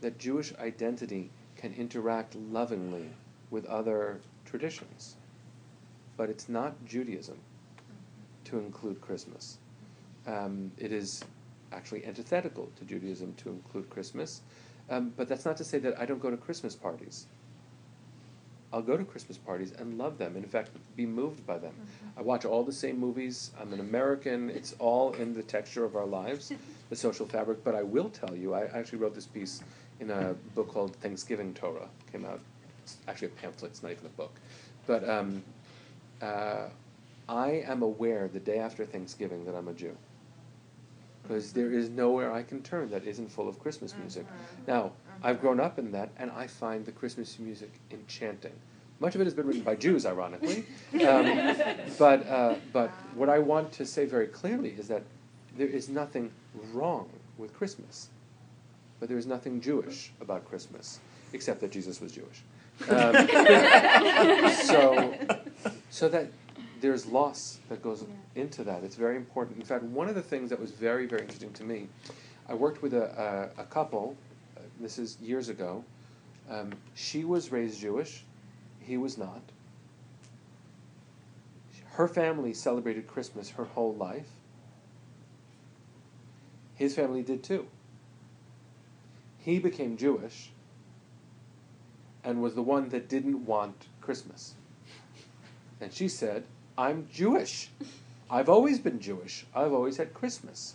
that Jewish identity can interact lovingly with other traditions, but it's not Judaism to include Christmas. Um, it is actually antithetical to Judaism to include Christmas, um, but that's not to say that I don't go to Christmas parties. I'll go to Christmas parties and love them. In fact, be moved by them. I watch all the same movies. I'm an American. It's all in the texture of our lives, the social fabric. But I will tell you, I actually wrote this piece in a book called Thanksgiving Torah. Came out. It's actually a pamphlet. It's not even a book. But um, uh, I am aware the day after Thanksgiving that I'm a Jew. Because there is nowhere I can turn that isn't full of Christmas music. Now, I've grown up in that, and I find the Christmas music enchanting. Much of it has been written by Jews, ironically. Um, but, uh, but what I want to say very clearly is that there is nothing wrong with Christmas, but there is nothing Jewish about Christmas, except that Jesus was Jewish. Um, so, so that there's loss that goes into that. It's very important. In fact, one of the things that was very, very interesting to me, I worked with a, a, a couple, uh, this is years ago. Um, she was raised Jewish, he was not. Her family celebrated Christmas her whole life. His family did too. He became Jewish and was the one that didn't want Christmas. And she said, I'm Jewish. I've always been Jewish. I've always had Christmas.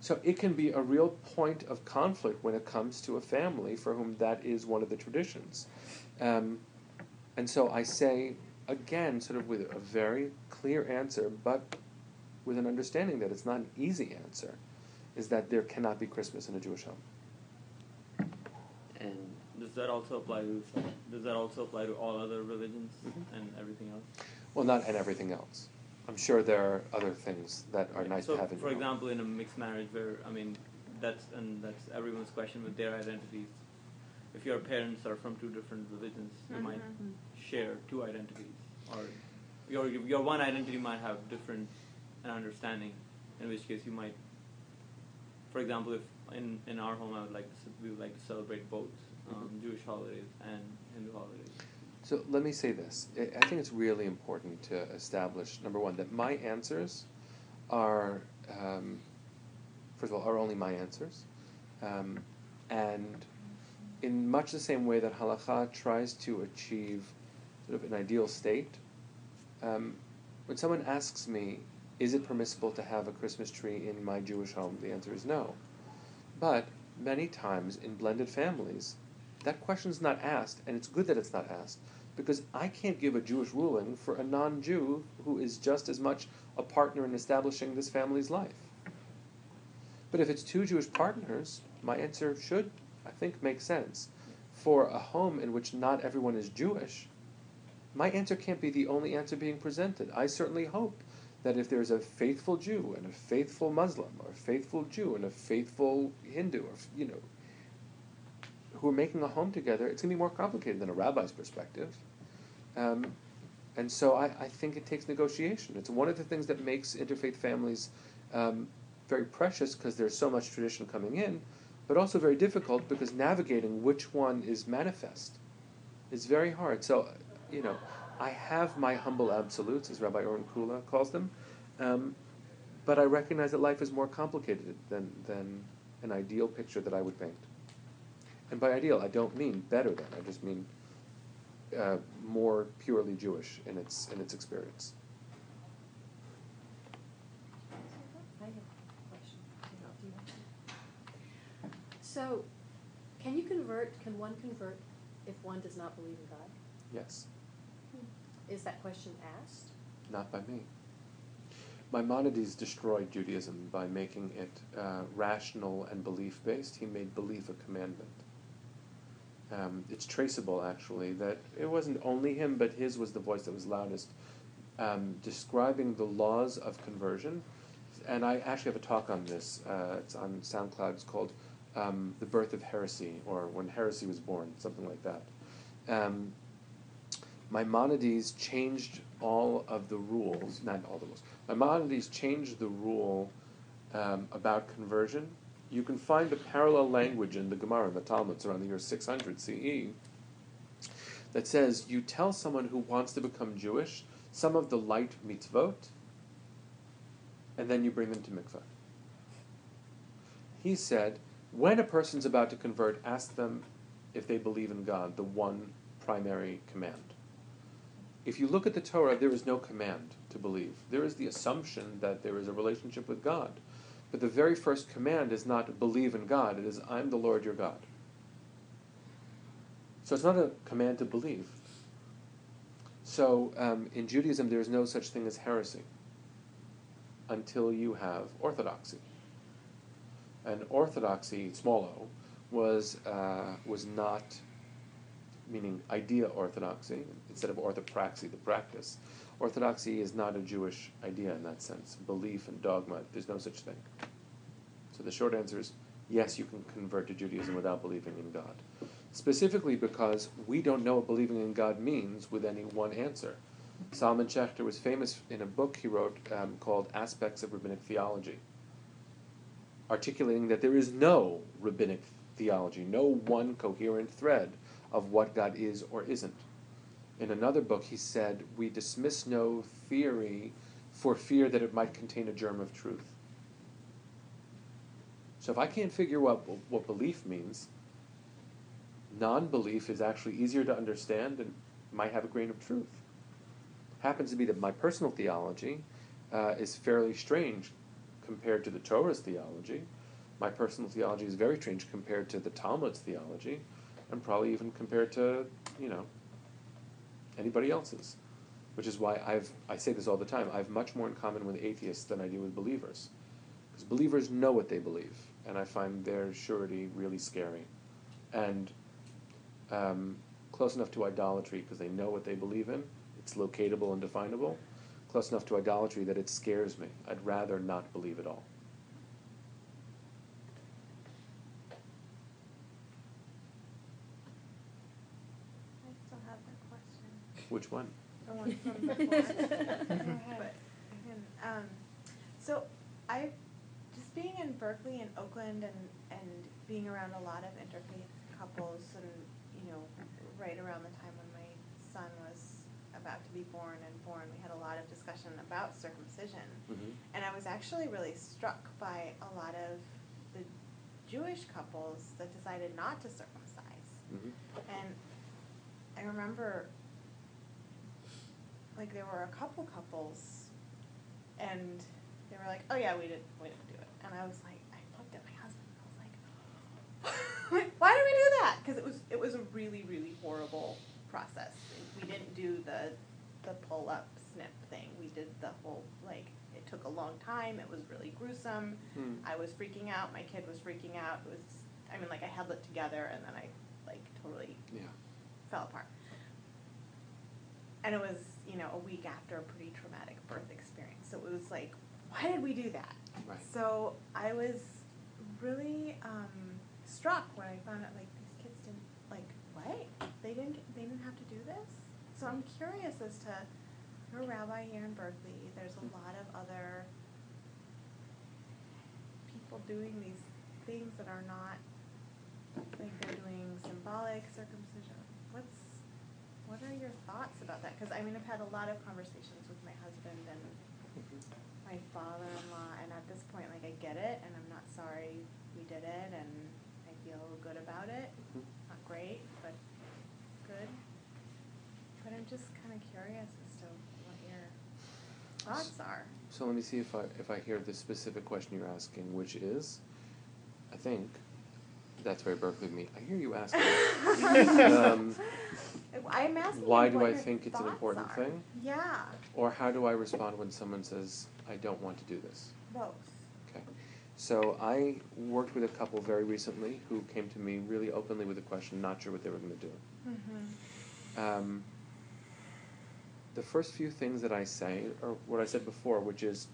So it can be a real point of conflict when it comes to a family for whom that is one of the traditions. Um, and so I say, again, sort of with a very clear answer, but with an understanding that it's not an easy answer, is that there cannot be Christmas in a Jewish home. And Does that also apply to does that also apply to all other religions and everything else? Well, not and everything else. I'm sure there are other things that are nice so, to have in for your home. example, in a mixed marriage, where I mean, that's and that's everyone's question with their identities. If your parents are from two different religions, you might mm-hmm, mm-hmm. share two identities, or your your one identity might have different an understanding. In which case, you might, for example, if in in our home, I would like to we would like to celebrate both um, mm-hmm. Jewish holidays and Hindu holidays. So let me say this. I think it's really important to establish number one that my answers are, um, first of all, are only my answers, um, and in much the same way that halacha tries to achieve sort of an ideal state. Um, when someone asks me, "Is it permissible to have a Christmas tree in my Jewish home?" the answer is no. But many times in blended families, that question is not asked, and it's good that it's not asked, because I can't give a Jewish ruling for a non Jew who is just as much a partner in establishing this family's life. But if it's two Jewish partners, my answer should, I think, make sense. For a home in which not everyone is Jewish, my answer can't be the only answer being presented. I certainly hope that if there's a faithful Jew and a faithful Muslim, or a faithful Jew and a faithful Hindu, or you know, who are making a home together, it's going to be more complicated than a rabbi's perspective. Um, and so I, I think it takes negotiation. It's one of the things that makes interfaith families um, very precious because there's so much tradition coming in, but also very difficult because navigating which one is manifest is very hard. So, you know, I have my humble absolutes, as Rabbi Irwin Kula calls them, um, but I recognize that life is more complicated than, than an ideal picture that I would paint. And by ideal, I don't mean better than, I just mean uh, more purely Jewish in its, in its experience. I have a question. Do you want to? So, can you convert, can one convert if one does not believe in God? Yes, Is that question asked? not by me. Maimonides destroyed Judaism by making it uh, rational and belief based. He made belief a commandment. Um, it's traceable, actually, that it wasn't only him, but his was the voice that was loudest, um, describing the laws of conversion. And I actually have a talk on this. Uh, it's on SoundCloud. It's called um, "The Birth of Heresy" or "When Heresy Was Born," something like that. Um, Maimonides changed all of the rules, not all the rules. Maimonides changed the rule um, about conversion. You can find a parallel language in the Gemara and the Talmuds around the year 600 CE that says you tell someone who wants to become Jewish some of the light mitzvot, and then you bring them to mikvah. He said, when a person's about to convert, ask them if they believe in God, the one primary command. If you look at the Torah, there is no command to believe. There is the assumption that there is a relationship with God. But the very first command is not believe in God, it is I'm the Lord your God. So it's not a command to believe. So um, in Judaism, there is no such thing as heresy until you have orthodoxy. And orthodoxy, small o, was, uh, was not, meaning idea orthodoxy, instead of orthopraxy, the practice. Orthodoxy is not a Jewish idea in that sense. Belief and dogma, there's no such thing. So the short answer is yes, you can convert to Judaism without believing in God. Specifically because we don't know what believing in God means with any one answer. Solomon Schechter was famous in a book he wrote um, called Aspects of Rabbinic Theology, articulating that there is no rabbinic theology, no one coherent thread of what God is or isn't. In another book, he said, We dismiss no theory for fear that it might contain a germ of truth. So if I can't figure out what, what belief means, non belief is actually easier to understand and might have a grain of truth. Happens to be that my personal theology uh, is fairly strange compared to the Torah's theology. My personal theology is very strange compared to the Talmud's theology, and probably even compared to, you know, anybody else's. Which is why I've I say this all the time. I have much more in common with atheists than I do with believers, because believers know what they believe, and I find their surety really scary, and um, close enough to idolatry because they know what they believe in. It's locatable and definable. Close enough to idolatry that it scares me. I'd rather not believe at all. I still have that question. Which one? The one from before. But I can, um, so I, just being in Berkeley and Oakland and, and being around a lot of interfaith couples and, you know, right around the time when my son was about to be born and born, we had a lot of discussion about circumcision. Mhm. And I was actually really struck by a lot of the Jewish couples that decided not to circumcise. Mhm. And I remember, like, there were a couple couples, and they were like, "Oh yeah, we didn't, we didn't do it." And I was like, I looked at my husband, and I was like, "Why did we do that?" Because it was it was a really really horrible process. We didn't do the the pull up snip thing. We did the whole like it took a long time. It was really gruesome. Hmm. I was freaking out. My kid was freaking out. It was I mean like I held it together and then I like totally Yeah. fell apart. And it was, you know, a week after a pretty traumatic birth experience. So it was like, why did we do that? Right. So I was really um, struck when I found out like these kids didn't like what they didn't they didn't have to do this. So I'm curious as to you're a rabbi here in Berkeley. There's a lot of other people doing these things that are not like they're doing symbolic circumcision. What are your thoughts about that? Because I mean, I've had a lot of conversations with my husband and my father-in-law, and at this point, like I get it, and I'm not sorry we did it, and I feel good about it. Mhm. Not great, but good. But I'm just kind of curious as to what your thoughts are. So let me see if I if I hear the specific question you're asking, which is, I think, that's very Berkeley of me. I hear you asking. um, I'm asking. why you do what I your think it's an thoughts important are. thing? Yeah, or how do I respond when someone says I don't want to do this? both. Okay. So I worked with a couple very recently who came to me really openly with a question, not sure what they were going to do. Mm-hmm. Um, the first few things that I say are what I said before, which is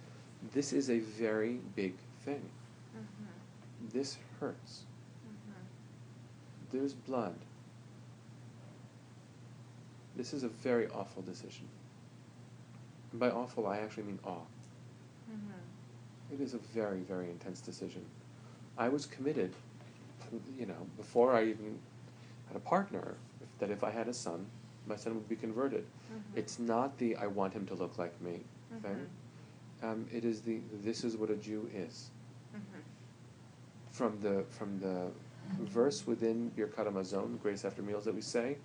this is a very big thing. Mm-hmm. This hurts. Mm-hmm. There's blood. This is a very awful decision. And by awful, I actually mean awe. Mm-hmm. It is a very, very intense decision. I was committed, you know, before I even had a partner, if, that if I had a son, my son would be converted. Mhm. It's not the I want him to look like me thing. Um, it is the this is what a Jew is. Mm-hmm. From the from the verse within Birkat Hamazon, Grace After Meals, that we say,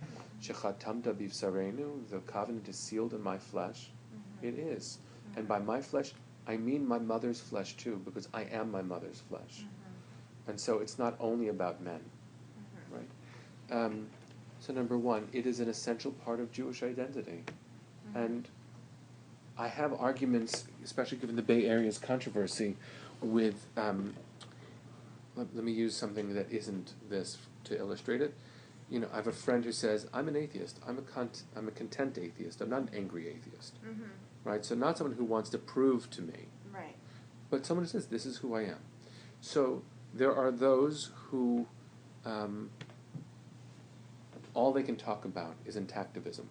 Shechatamta bivsarenu, the covenant is sealed in my flesh. Mm-hmm. It is. And by my flesh, I mean my mother's flesh too, because I am my mother's flesh. Mm-hmm. And so it's not only about men, right? Um, so number one, it is an essential part of Jewish identity. And I have arguments, especially given the Bay Area's controversy, with. Um, let, let me use something that isn't this to illustrate it. You know, I have a friend who says, "I'm an atheist. I'm a cont- I'm a content atheist. I'm not an angry atheist." Mm-hmm. Right. So not someone who wants to prove to me, Right. but someone who says, "This is who I am." So there are those who. Um, all they can talk about is intactivism.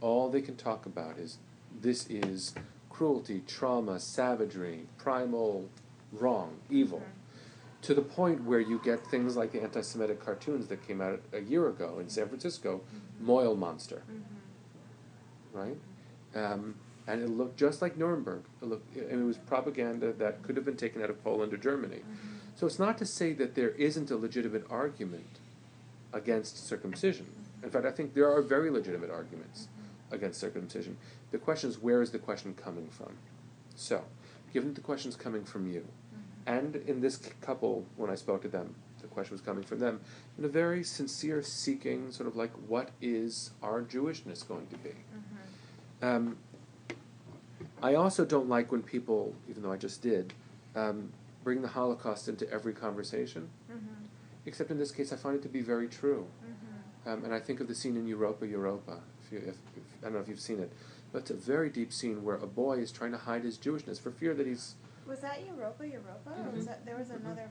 All they can talk about is this is cruelty, trauma, savagery, primal wrong, evil. To the point where you get things like the anti Semitic cartoons that came out a year ago in San Francisco, mm-hmm. Mohel Monster, mm-hmm. right? Um, and it looked just like Nuremberg. It, looked, and it was propaganda that could have been taken out of Poland or Germany. Mm-hmm. So it's not to say that there isn't a legitimate argument against circumcision. In fact, I think there are very legitimate arguments against circumcision. The question is, where is the question coming from? So, given the question's coming from you, and in this couple, when I spoke to them, the question was coming from them, in a very sincere seeking, sort of like, what is our Jewishness going to be? Um, I also don't like when people, even though I just did, um, bring the Holocaust into every conversation. Mm-hmm. Except in this case, I find it to be very true. Um, and I think of the scene in Europa, Europa. If you, if, if, I don't know if you've seen it, but it's a very deep scene where a boy is trying to hide his Jewishness for fear that he's. Was that Europa, Europa, or was Mhm. that there was Mhm. another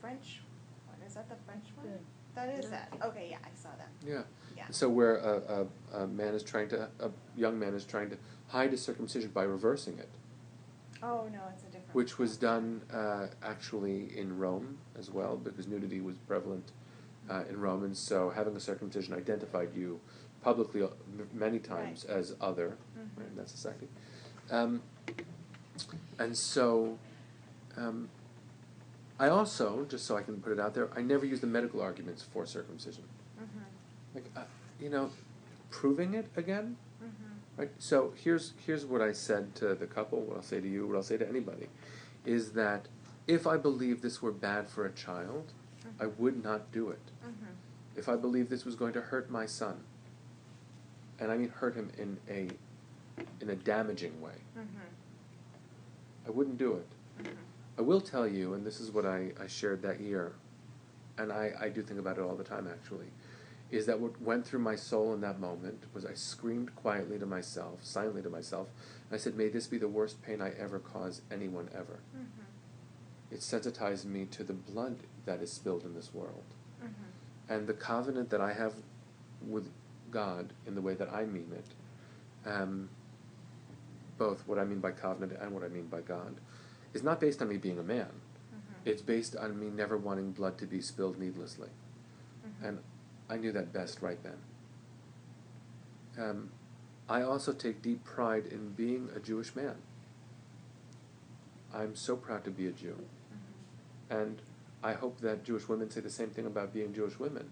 French one? Is that the French one? That is that. Okay, yeah, I saw that. Yeah. Yeah. So where a, a, a man is trying to, a young man is trying to hide his circumcision by reversing it, Oh no, it's a different. which was done uh, actually in Rome as well, because nudity was prevalent uh, in Rome, and so having a circumcision identified you publicly uh, m- many times as other. Mm-hmm. Right, that's the second. Um, and so, um, I also, just so I can put it out there, I never use the medical arguments for circumcision. Mm-hmm. Like, uh, you know, proving it again. Mm-hmm. Right. So here's here's what I said to the couple. What I'll say to you. What I'll say to anybody, is that if I believe this were bad for a child, I would not do it. Mm-hmm. If I believe this was going to hurt my son, and I mean hurt him in a in a damaging way, Mm-hmm. I wouldn't do it. I will tell you, and this is what I, I shared that year, and I, I do think about it all the time actually, is that what went through my soul in that moment was I screamed quietly to myself, silently to myself, and I said, May this be the worst pain I ever cause anyone ever. Mm-hmm. It sensitized me to the blood that is spilled in this world. Mm-hmm. And the covenant that I have with God in the way that I mean it, um, both what I mean by covenant and what I mean by God, is not based on me being a man. Mm-hmm. It's based on me never wanting blood to be spilled needlessly. Mm-hmm. And I knew that best right then. Um, I also take deep pride in being a Jewish man. I'm so proud to be a Jew. And I hope that Jewish women say the same thing about being Jewish women.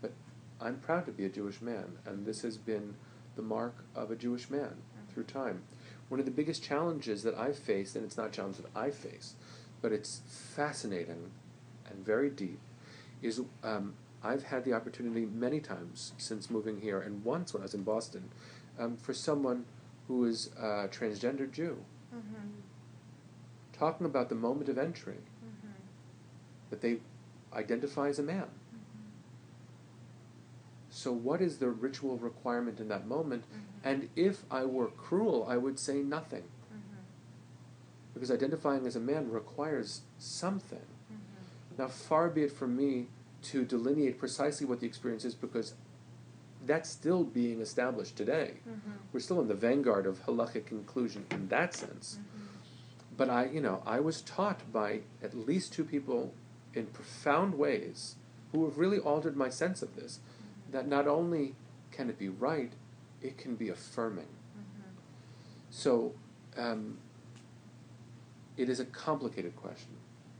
But I'm proud to be a Jewish man, and this has been the mark of a Jewish man through time. One of the biggest challenges that I've faced, and it's not a challenge that I face, but it's fascinating and very deep, is um, I've had the opportunity many times since moving here, and once when I was in Boston, um, for someone who is a transgender Jew, Mm-hmm. talking about the moment of entry, Mm-hmm. that they identify as a man. So, what is the ritual requirement in that moment? Mm-hmm. And if I were cruel, I would say nothing. Mm-hmm. Because identifying as a man requires something. Mm-hmm. Now, far be it from me to delineate precisely what the experience is because that's still being established today. We're still in the vanguard of halachic conclusion in that sense. But I, you know, I was taught by at least two people in profound ways who have really altered my sense of this that not only can it be right, it can be affirming. So, um, it is a complicated question.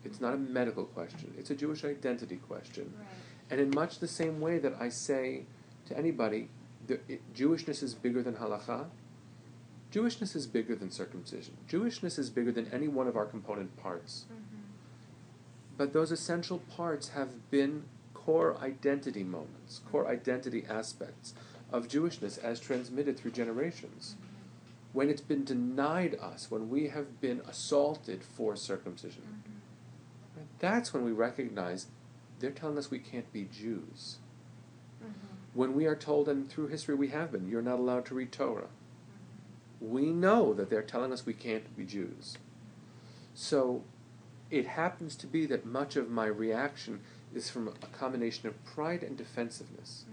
It's not a medical question. It's a Jewish identity question. Right. And in much the same way that I say to anybody, the, it, Jewishness is bigger than halacha, Jewishness is bigger than circumcision. Jewishness is bigger than any one of our component parts. But those essential parts have been core identity moments, core identity aspects of Jewishness as transmitted through generations. When it's been denied us, when we have been assaulted for circumcision, right, that's when we recognize they're telling us we can't be Jews. Mm-hmm. When we are told, and through history we have been, you're not allowed to read Torah, mm-hmm. we know that they're telling us we can't be Jews. So it happens to be that much of my reaction is from a combination of pride and defensiveness,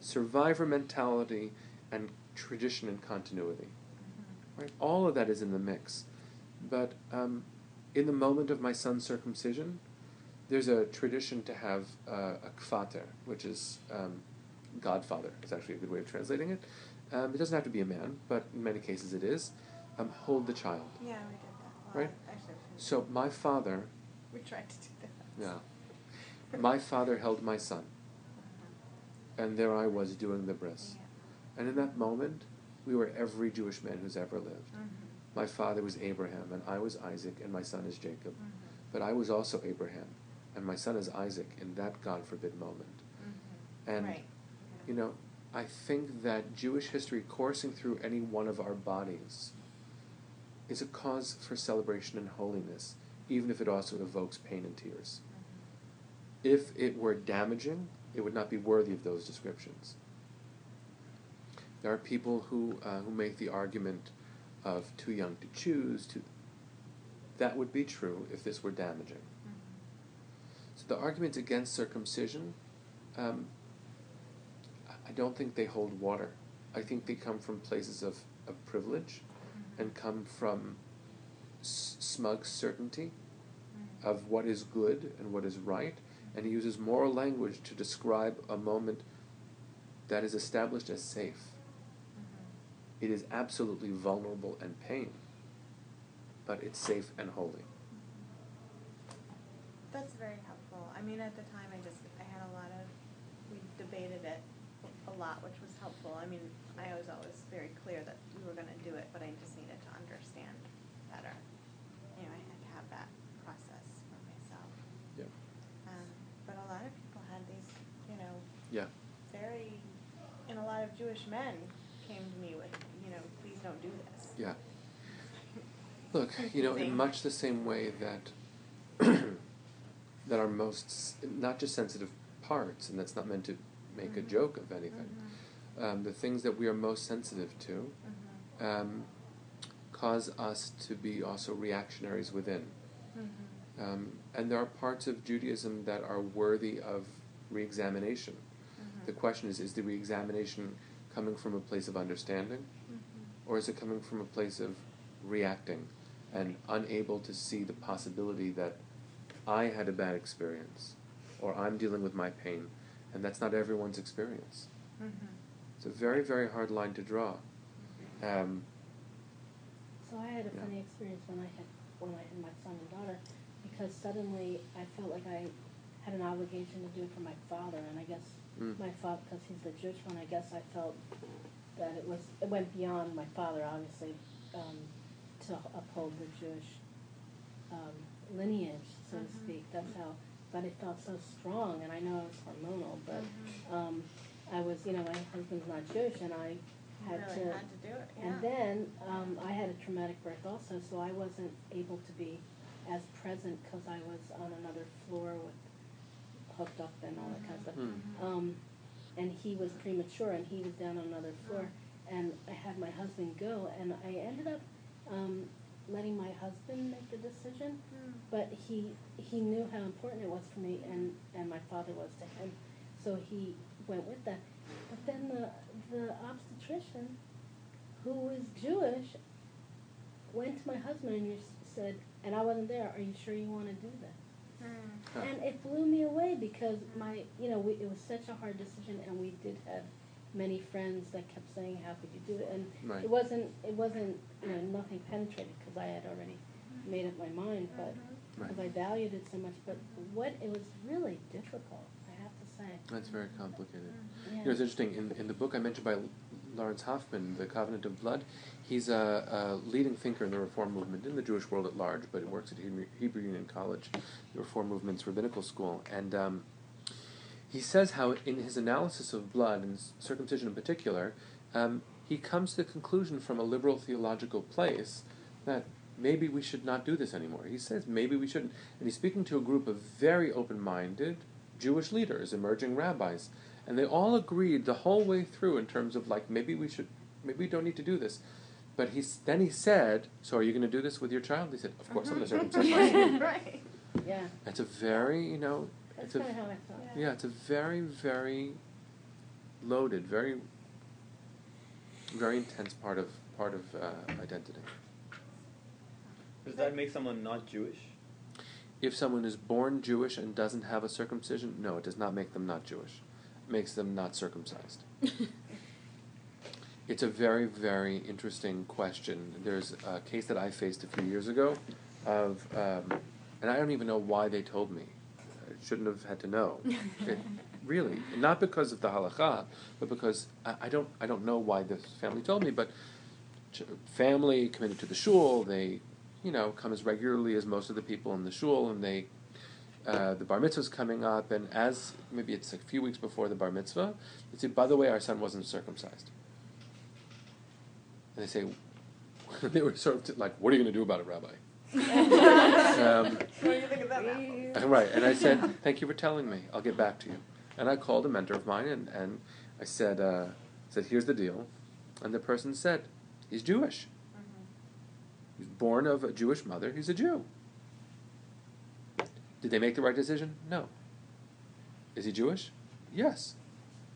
survivor mentality, and tradition and continuity. Right? All of that is in the mix. But um, in the moment of my son's circumcision, there's a tradition to have uh, a kvater, which is um, godfather. Is actually a good way of translating it. Um, it doesn't have to be a man, but in many cases it is. Um, hold the child. Yeah, we did that. Well, Right. Actually, So my father, we tried to do that. yeah, my father held my son, and there I was doing the bris. And in that moment, we were every Jewish man who's ever lived. Mm-hmm. My father was Abraham, and I was Isaac, and my son is Jacob. Mm-hmm. But I was also Abraham, and my son is Isaac in that God forbid moment. Mm-hmm. And, Right. you know, I think that Jewish history coursing through any one of our bodies is a cause for celebration and holiness, even if it also evokes pain and tears. If it were damaging, it would not be worthy of those descriptions. There are people who, uh, who make the argument of too young to choose. To, that would be true if this were damaging. So the arguments against circumcision, um, I- don't think they hold water. I think they come from places of, of privilege and come from s- smug certainty of what is good and what is right. And he uses moral language to describe a moment that is established as safe. Mm-hmm. It is absolutely vulnerable and pain, but it's safe and holy. That's very helpful. I mean, at the time, I just, I had a lot of, we debated it a lot, which was helpful. I mean, I was always very clear that we were gonna do it, but I just needed to understand better. You know, I had to have that process for myself. Yeah. Um, but a lot of people had these, you know, Yeah. very, and a lot of Jewish men came to me with, you know, please don't do this. Yeah. Look, you know, in much the same way that that our most not just sensitive parts, and that's not meant to make a Mhm. joke of anything. Um, the things that we are most sensitive to Mhm. um, cause us to be also reactionaries within. Mhm. Um, and there are parts of Judaism that are worthy of re-examination. Mhm. The question is: Is the re-examination coming from a place of understanding, Mhm. or is it coming from a place of reacting and unable to see the possibility that I had a bad experience, or I'm dealing with my pain, and that's not everyone's experience. Mhm. It's a very, very hard line to draw. Um, So I had a Yeah. funny experience when I had when I had my son and daughter, because suddenly I felt like I had an obligation to do it for my father, and I guess Mm. my father, because he's the Jewish one, I guess I felt that it was it went beyond my father, obviously, um, to uphold the Jewish um, lineage, so to Mhm. speak. That's how. But it felt so strong, and I know it was hormonal, but Mhm. um, I was, you know, my husband's not Jewish, and I You had really to. had to do it, yeah. And then um, I had a traumatic birth also, so I wasn't able to be as present because I was on another floor with hooked up and all that kind of stuff. Hmm. Um, and he was premature, and he was down on another floor, and I had my husband go, and I ended up um, letting my husband make the decision, Mm. but he he knew how important it was for me, and and my father was to him, so he went with that. But then the the obstetrician, who was Jewish, went to my husband and said, and I wasn't there. Are you sure you want to do that? Mm. Huh. And it blew me away because my, you know, we, it was such a hard decision, and we did have many friends that kept saying, "How could you do it?" And Right. it wasn't, it wasn't, you know, nothing penetrated because I had already made up my mind, but Mm-hmm. Right. I valued it so much. But what it was really difficult, I have to say. That's very complicated. Yeah. You know, it's interesting. In, in the book I mentioned by Lawrence Hoffman, The Covenant of Blood, he's a, a leading thinker in the Reform movement in the Jewish world at large, but he works at Hebrew, Union College, the Reform movement's rabbinical school. And um, he says how, in his analysis of blood, and circumcision in particular, um, he comes to the conclusion from a liberal theological place that maybe we should not do this anymore. He says maybe we shouldn't. And he's speaking to a group of very open minded Jewish leaders, emerging rabbis. And they all agreed the whole way through in terms of like maybe we should, maybe we don't need to do this. But he's, then he said, "So are you going to do this with your child?" He said, "Of course I'm going to circumcise my right. Yeah, It's a very, you know, that's it's a how I felt. yeah, it's a very, very loaded, very, very intense part of part of uh, identity. Does that make someone not Jewish? If someone is born Jewish and doesn't have a circumcision, no, it does not make them not Jewish. Makes them not circumcised. it's a very, very interesting question. There's a case that I faced a few years ago of, um, and I don't even know why they told me. I shouldn't have had to know. It, really, not because of the halacha, but because I, I don't, I don't know why this family told me. But ch- family committed to the shul, they, you know, come as regularly as most of the people in the shul, and they uh, the bar mitzvah's coming up, and as maybe it's a few weeks before the bar mitzvah, they say, by the way, our son wasn't circumcised. And they say, they were sort of t- like, what are you going to do about it, Rabbi? um, What do you think of that? apple? right, and I said, thank you for telling me. I'll get back to you. And I called a mentor of mine, and, and I said, uh, said, here's the deal. And the person said, he's Jewish. He's born of a Jewish mother. He's a Jew. Did they make the right decision? No. Is he Jewish? Yes.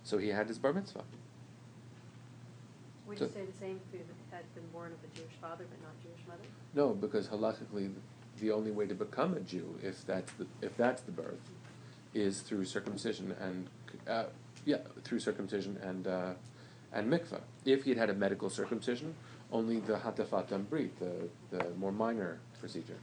So he had his bar mitzvah. Would So- you say the same if you had been born of a Jewish father but not Jewish mother? No, because halakhically, the only way to become a Jew, if that's the if that's the birth, is through circumcision and uh, Yeah, through circumcision and uh, and mikvah. If he had had a medical circumcision, only the hatafat brit, the the more minor procedure.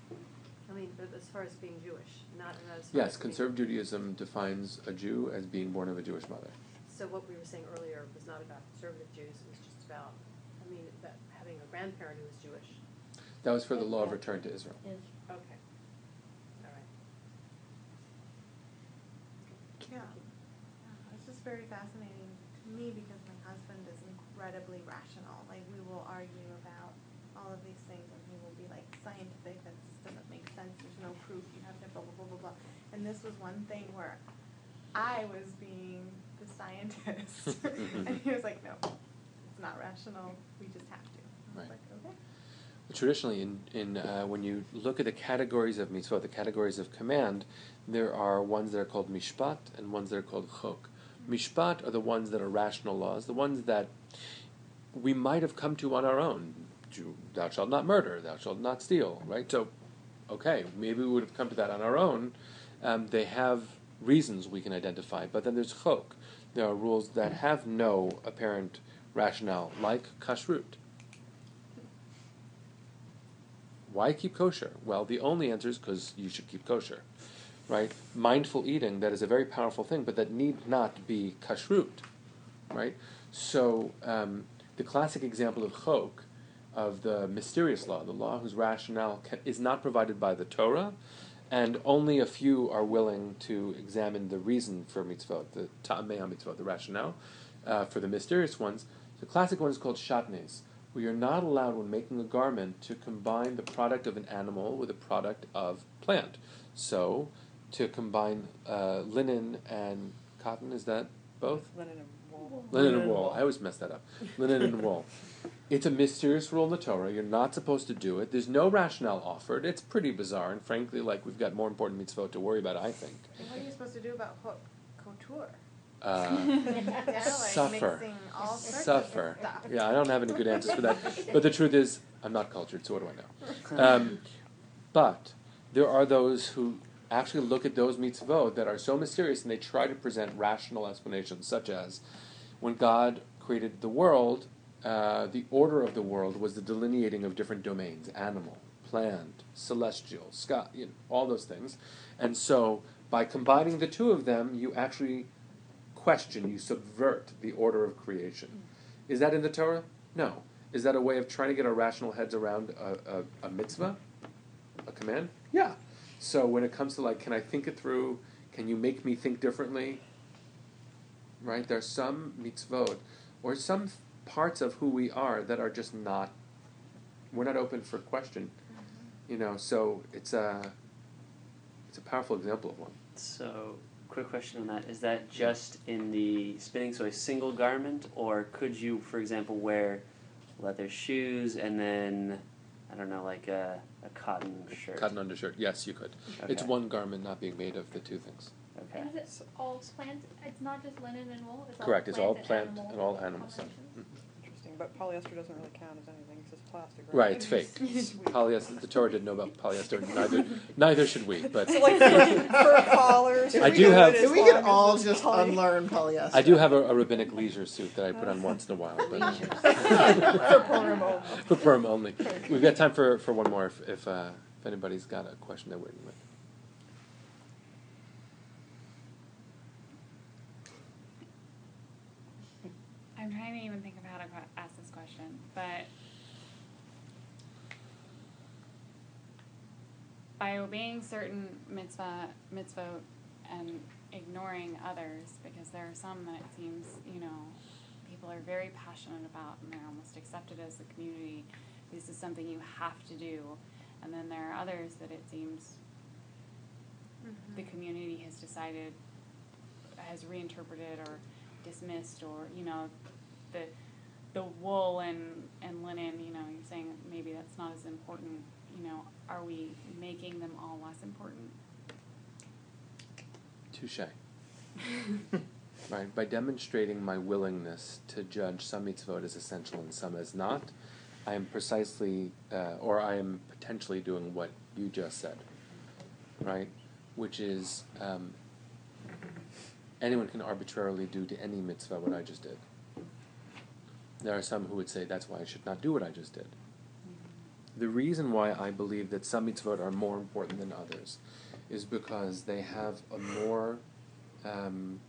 I mean, but as far as being Jewish, not not as Yes, as being- conservative Judaism defines a Jew as being born of a Jewish mother. So what we were saying earlier was not about conservative Jews, it was just about, I mean, about having a grandparent who was Jewish. That was for the law of return to Israel. Okay. All right. Yeah. Yeah, It's just very fascinating to me because my husband is incredibly rational. Like we will argue about all of these things and he will be like scientific, that just doesn't make sense, there's no proof, you have to blah blah blah blah blah. And this was one thing where I was being the scientist and he was like, No, it's not rational, we just have to. I was Right. like, Okay. Traditionally, in, in uh, when you look at the categories of mitzvot, the categories of command, there are ones that are called mishpat and ones that are called chok. Mishpat are the ones that are rational laws, the ones that we might have come to on our own. Thou shalt not murder, thou shalt not steal, right? So, okay, maybe we would have come to that on our own. Um, they have reasons we can identify, but then there's chok. There are rules that have no apparent rationale, like kashrut. Why keep kosher? Well, the only answer is because you should keep kosher, right? Mindful eating, that is a very powerful thing, but that need not be kashrut, right? So, um, the classic example of chok, of the mysterious law, the law whose rationale ca is not provided by the Torah, and only a few are willing to examine the reason for mitzvot, the ta'amei mitzvot, the rationale, uh, for the mysterious ones. The classic one is called shatnez, where you're not allowed, when making a garment, to combine the product of an animal with a product of plant. So, to combine uh, linen and cotton, is that both? Linen and. Linen and wool. I always mess that up. Linen and wool. It's a mysterious rule in the Torah. You're not supposed to do it. There's no rationale offered. It's pretty bizarre, and frankly, like we've got more important mitzvot to worry about. I think. And what are you supposed to do about haute couture? Uh, yeah, like suffer, all suffer. stuff. Yeah, I don't have any good answers for that. But the truth is, I'm not cultured, so what do I know? Um, but there are those who actually look at those mitzvot that are so mysterious, and they try to present rational explanations, such as when God created the world, uh, the order of the world was the delineating of different domains: animal, plant, celestial, sky, you know, all those things. And so, by combining the two of them, you actually question, you subvert the order of creation. Is that in the Torah? No. Is that a way of trying to get our rational heads around a, a, a mitzvah? A command? Yeah. So when it comes to like, can I think it through? Can you make me think differently? Right? There's some mitzvot or some parts of who we are that are just not, we're not open for question. Mm-hmm. You know, so it's a, it's a powerful example of one. So, quick question on that: Is that just in the spinning, so a single garment, or could you, for example, wear leather shoes and then I don't know, like a, a cotton shirt? Cotton undershirt. Yes, you could. It's one garment not being made of the two things. Okay. And is it all plant? It's not just linen and wool. It's Correct. All It's all plant plant and, animal and all animal stuff. combinations? Interesting, but polyester doesn't really count as anything, it's just plastic, right? Right. It's fake. Polyester. The Torah didn't know about polyester. Neither. Neither should we. But So like for, for collars, I we do know have- it If as we long could as all it's just poly- unlearn polyester. I do have a, a rabbinic leisure suit that I put on once in a while. But For Purim only. for Purim only. We've got time for, for one more if if, uh, if anybody's got a question they're waiting with. I'm trying to even think of how to ask this question, but by obeying certain mitzvah mitzvot and ignoring others, because there are some that it seems you know people are very passionate about and they're almost accepted as the community. This is something you have to do, and then there are others that it seems mm-hmm. the community has decided has reinterpreted or dismissed or you know the the wool and and linen you know you're saying maybe that's not as important you know are we making them all less important Touche. right. By demonstrating my willingness to judge some mitzvot as essential and some as not, I am precisely, uh, or I am potentially doing what you just said. Right, which is um, anyone can arbitrarily do to any mitzvah what I just did. There are some who would say that's why I should not do what I just did. The reason why I believe that some mitzvot are more important than others is because they have a more um,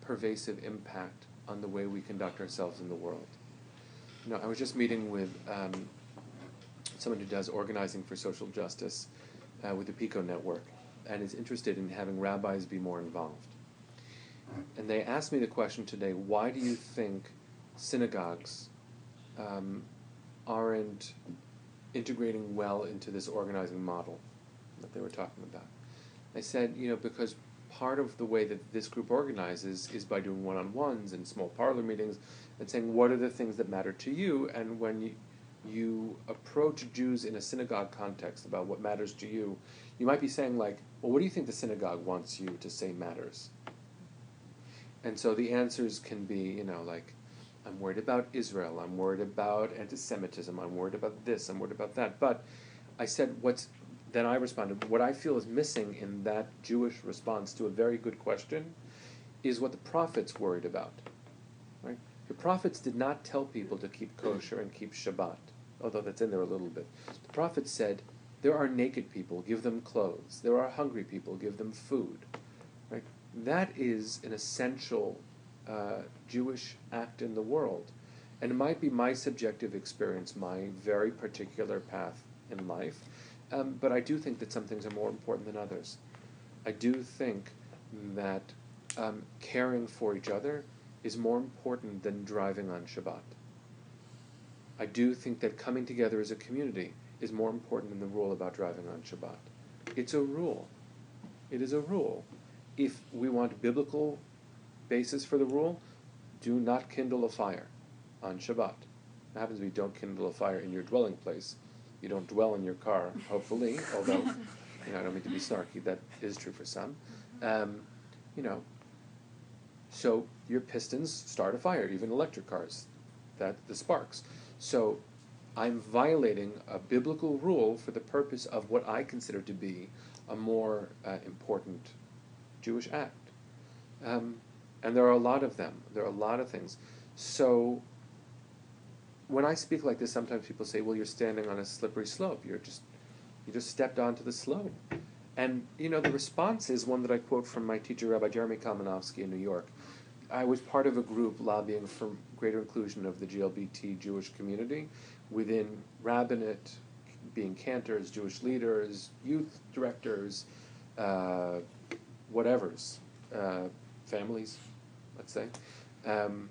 pervasive impact on the way we conduct ourselves in the world. You know, I was just meeting with um, someone who does organizing for social justice uh, with the PICO network and is interested in having rabbis be more involved. And they asked me the question today why do you think synagogues um, aren't integrating well into this organizing model that they were talking about? I said, you know, because part of the way that this group organizes is by doing one on ones and small parlor meetings and saying, what are the things that matter to you? And when you, you approach Jews in a synagogue context about what matters to you, you might be saying, like, well, what do you think the synagogue wants you to say matters? And so the answers can be, you know, like, I'm worried about Israel, I'm worried about anti Semitism, I'm worried about this, I'm worried about that. But I said, what's then I responded, what I feel is missing in that Jewish response to a very good question is what the prophets worried about. Right? The prophets did not tell people to keep kosher and keep Shabbat, although that's in there a little bit. The prophets said, there are naked people, give them clothes. There are hungry people, give them food. Right? That is an essential uh, Jewish act in the world. And it might be my subjective experience, my very particular path in life. Um, but I do think that some things are more important than others. I do think that um, caring for each other is more important than driving on Shabbat. I do think that coming together as a community is more important than the rule about driving on Shabbat. It's a rule. It is a rule. If we want biblical basis for the rule, do not kindle a fire on Shabbat. It happens to be don't kindle a fire in your dwelling place you don't dwell in your car, hopefully, although, you know, I don't mean to be snarky, that is true for some. Um, you know, so your pistons start a fire, even electric cars, that the sparks. So I'm violating a biblical rule for the purpose of what I consider to be a more uh, important Jewish act. Um, and there are a lot of them. There are a lot of things. So when I speak like this, sometimes people say, "Well, you're standing on a slippery slope. You're just you just stepped onto the slope." And you know, the response is one that I quote from my teacher, Rabbi Jeremy Kalmanofsky in New York. I was part of a group lobbying for greater inclusion of the GLBT Jewish community within rabbinate, being cantors, Jewish leaders, youth directors, uh, whatevers, uh, families, let's say. Um,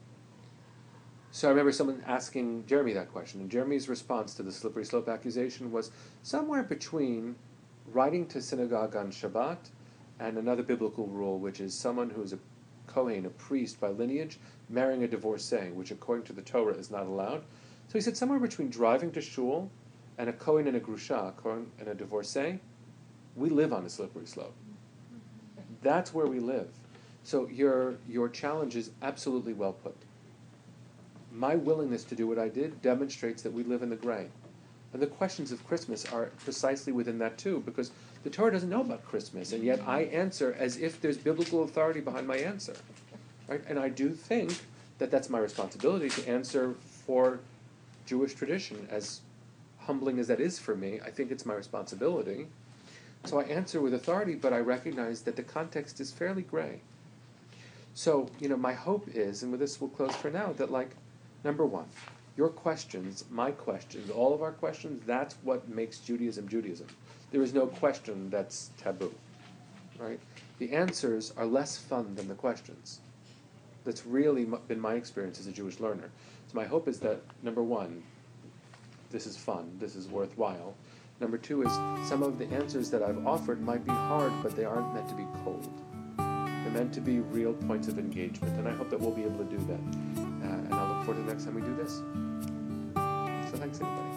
so I remember someone asking Jeremy that question, and Jeremy's response to the slippery slope accusation was somewhere between writing to synagogue on Shabbat and another biblical rule, which is someone who is a Kohen, a priest by lineage, marrying a divorcee, which according to the Torah is not allowed. So he said somewhere between driving to shul and a Kohen and a Grusha, a Kohen and a divorcee, we live on a slippery slope. That's where we live. So your, your challenge is absolutely well put my willingness to do what I did demonstrates that we live in the gray. And the questions of Christmas are precisely within that too, because the Torah doesn't know about Christmas, and yet I answer as if there's biblical authority behind my answer. Right? And I do think that that's my responsibility to answer for Jewish tradition, as humbling as that is for me. I think it's my responsibility. So I answer with authority, but I recognize that the context is fairly gray. So, you know, my hope is, and with this we'll close for now, that like Number one, your questions, my questions, all of our questions, that's what makes Judaism Judaism. There is no question that's taboo. Right? The answers are less fun than the questions. That's really been my experience as a Jewish learner. So my hope is that number one, this is fun, this is worthwhile. Number two is some of the answers that I've offered might be hard, but they aren't meant to be cold. Meant to be real points of engagement, and I hope that we'll be able to do that. Uh, and I'll look forward to the next time we do this. So thanks, everybody.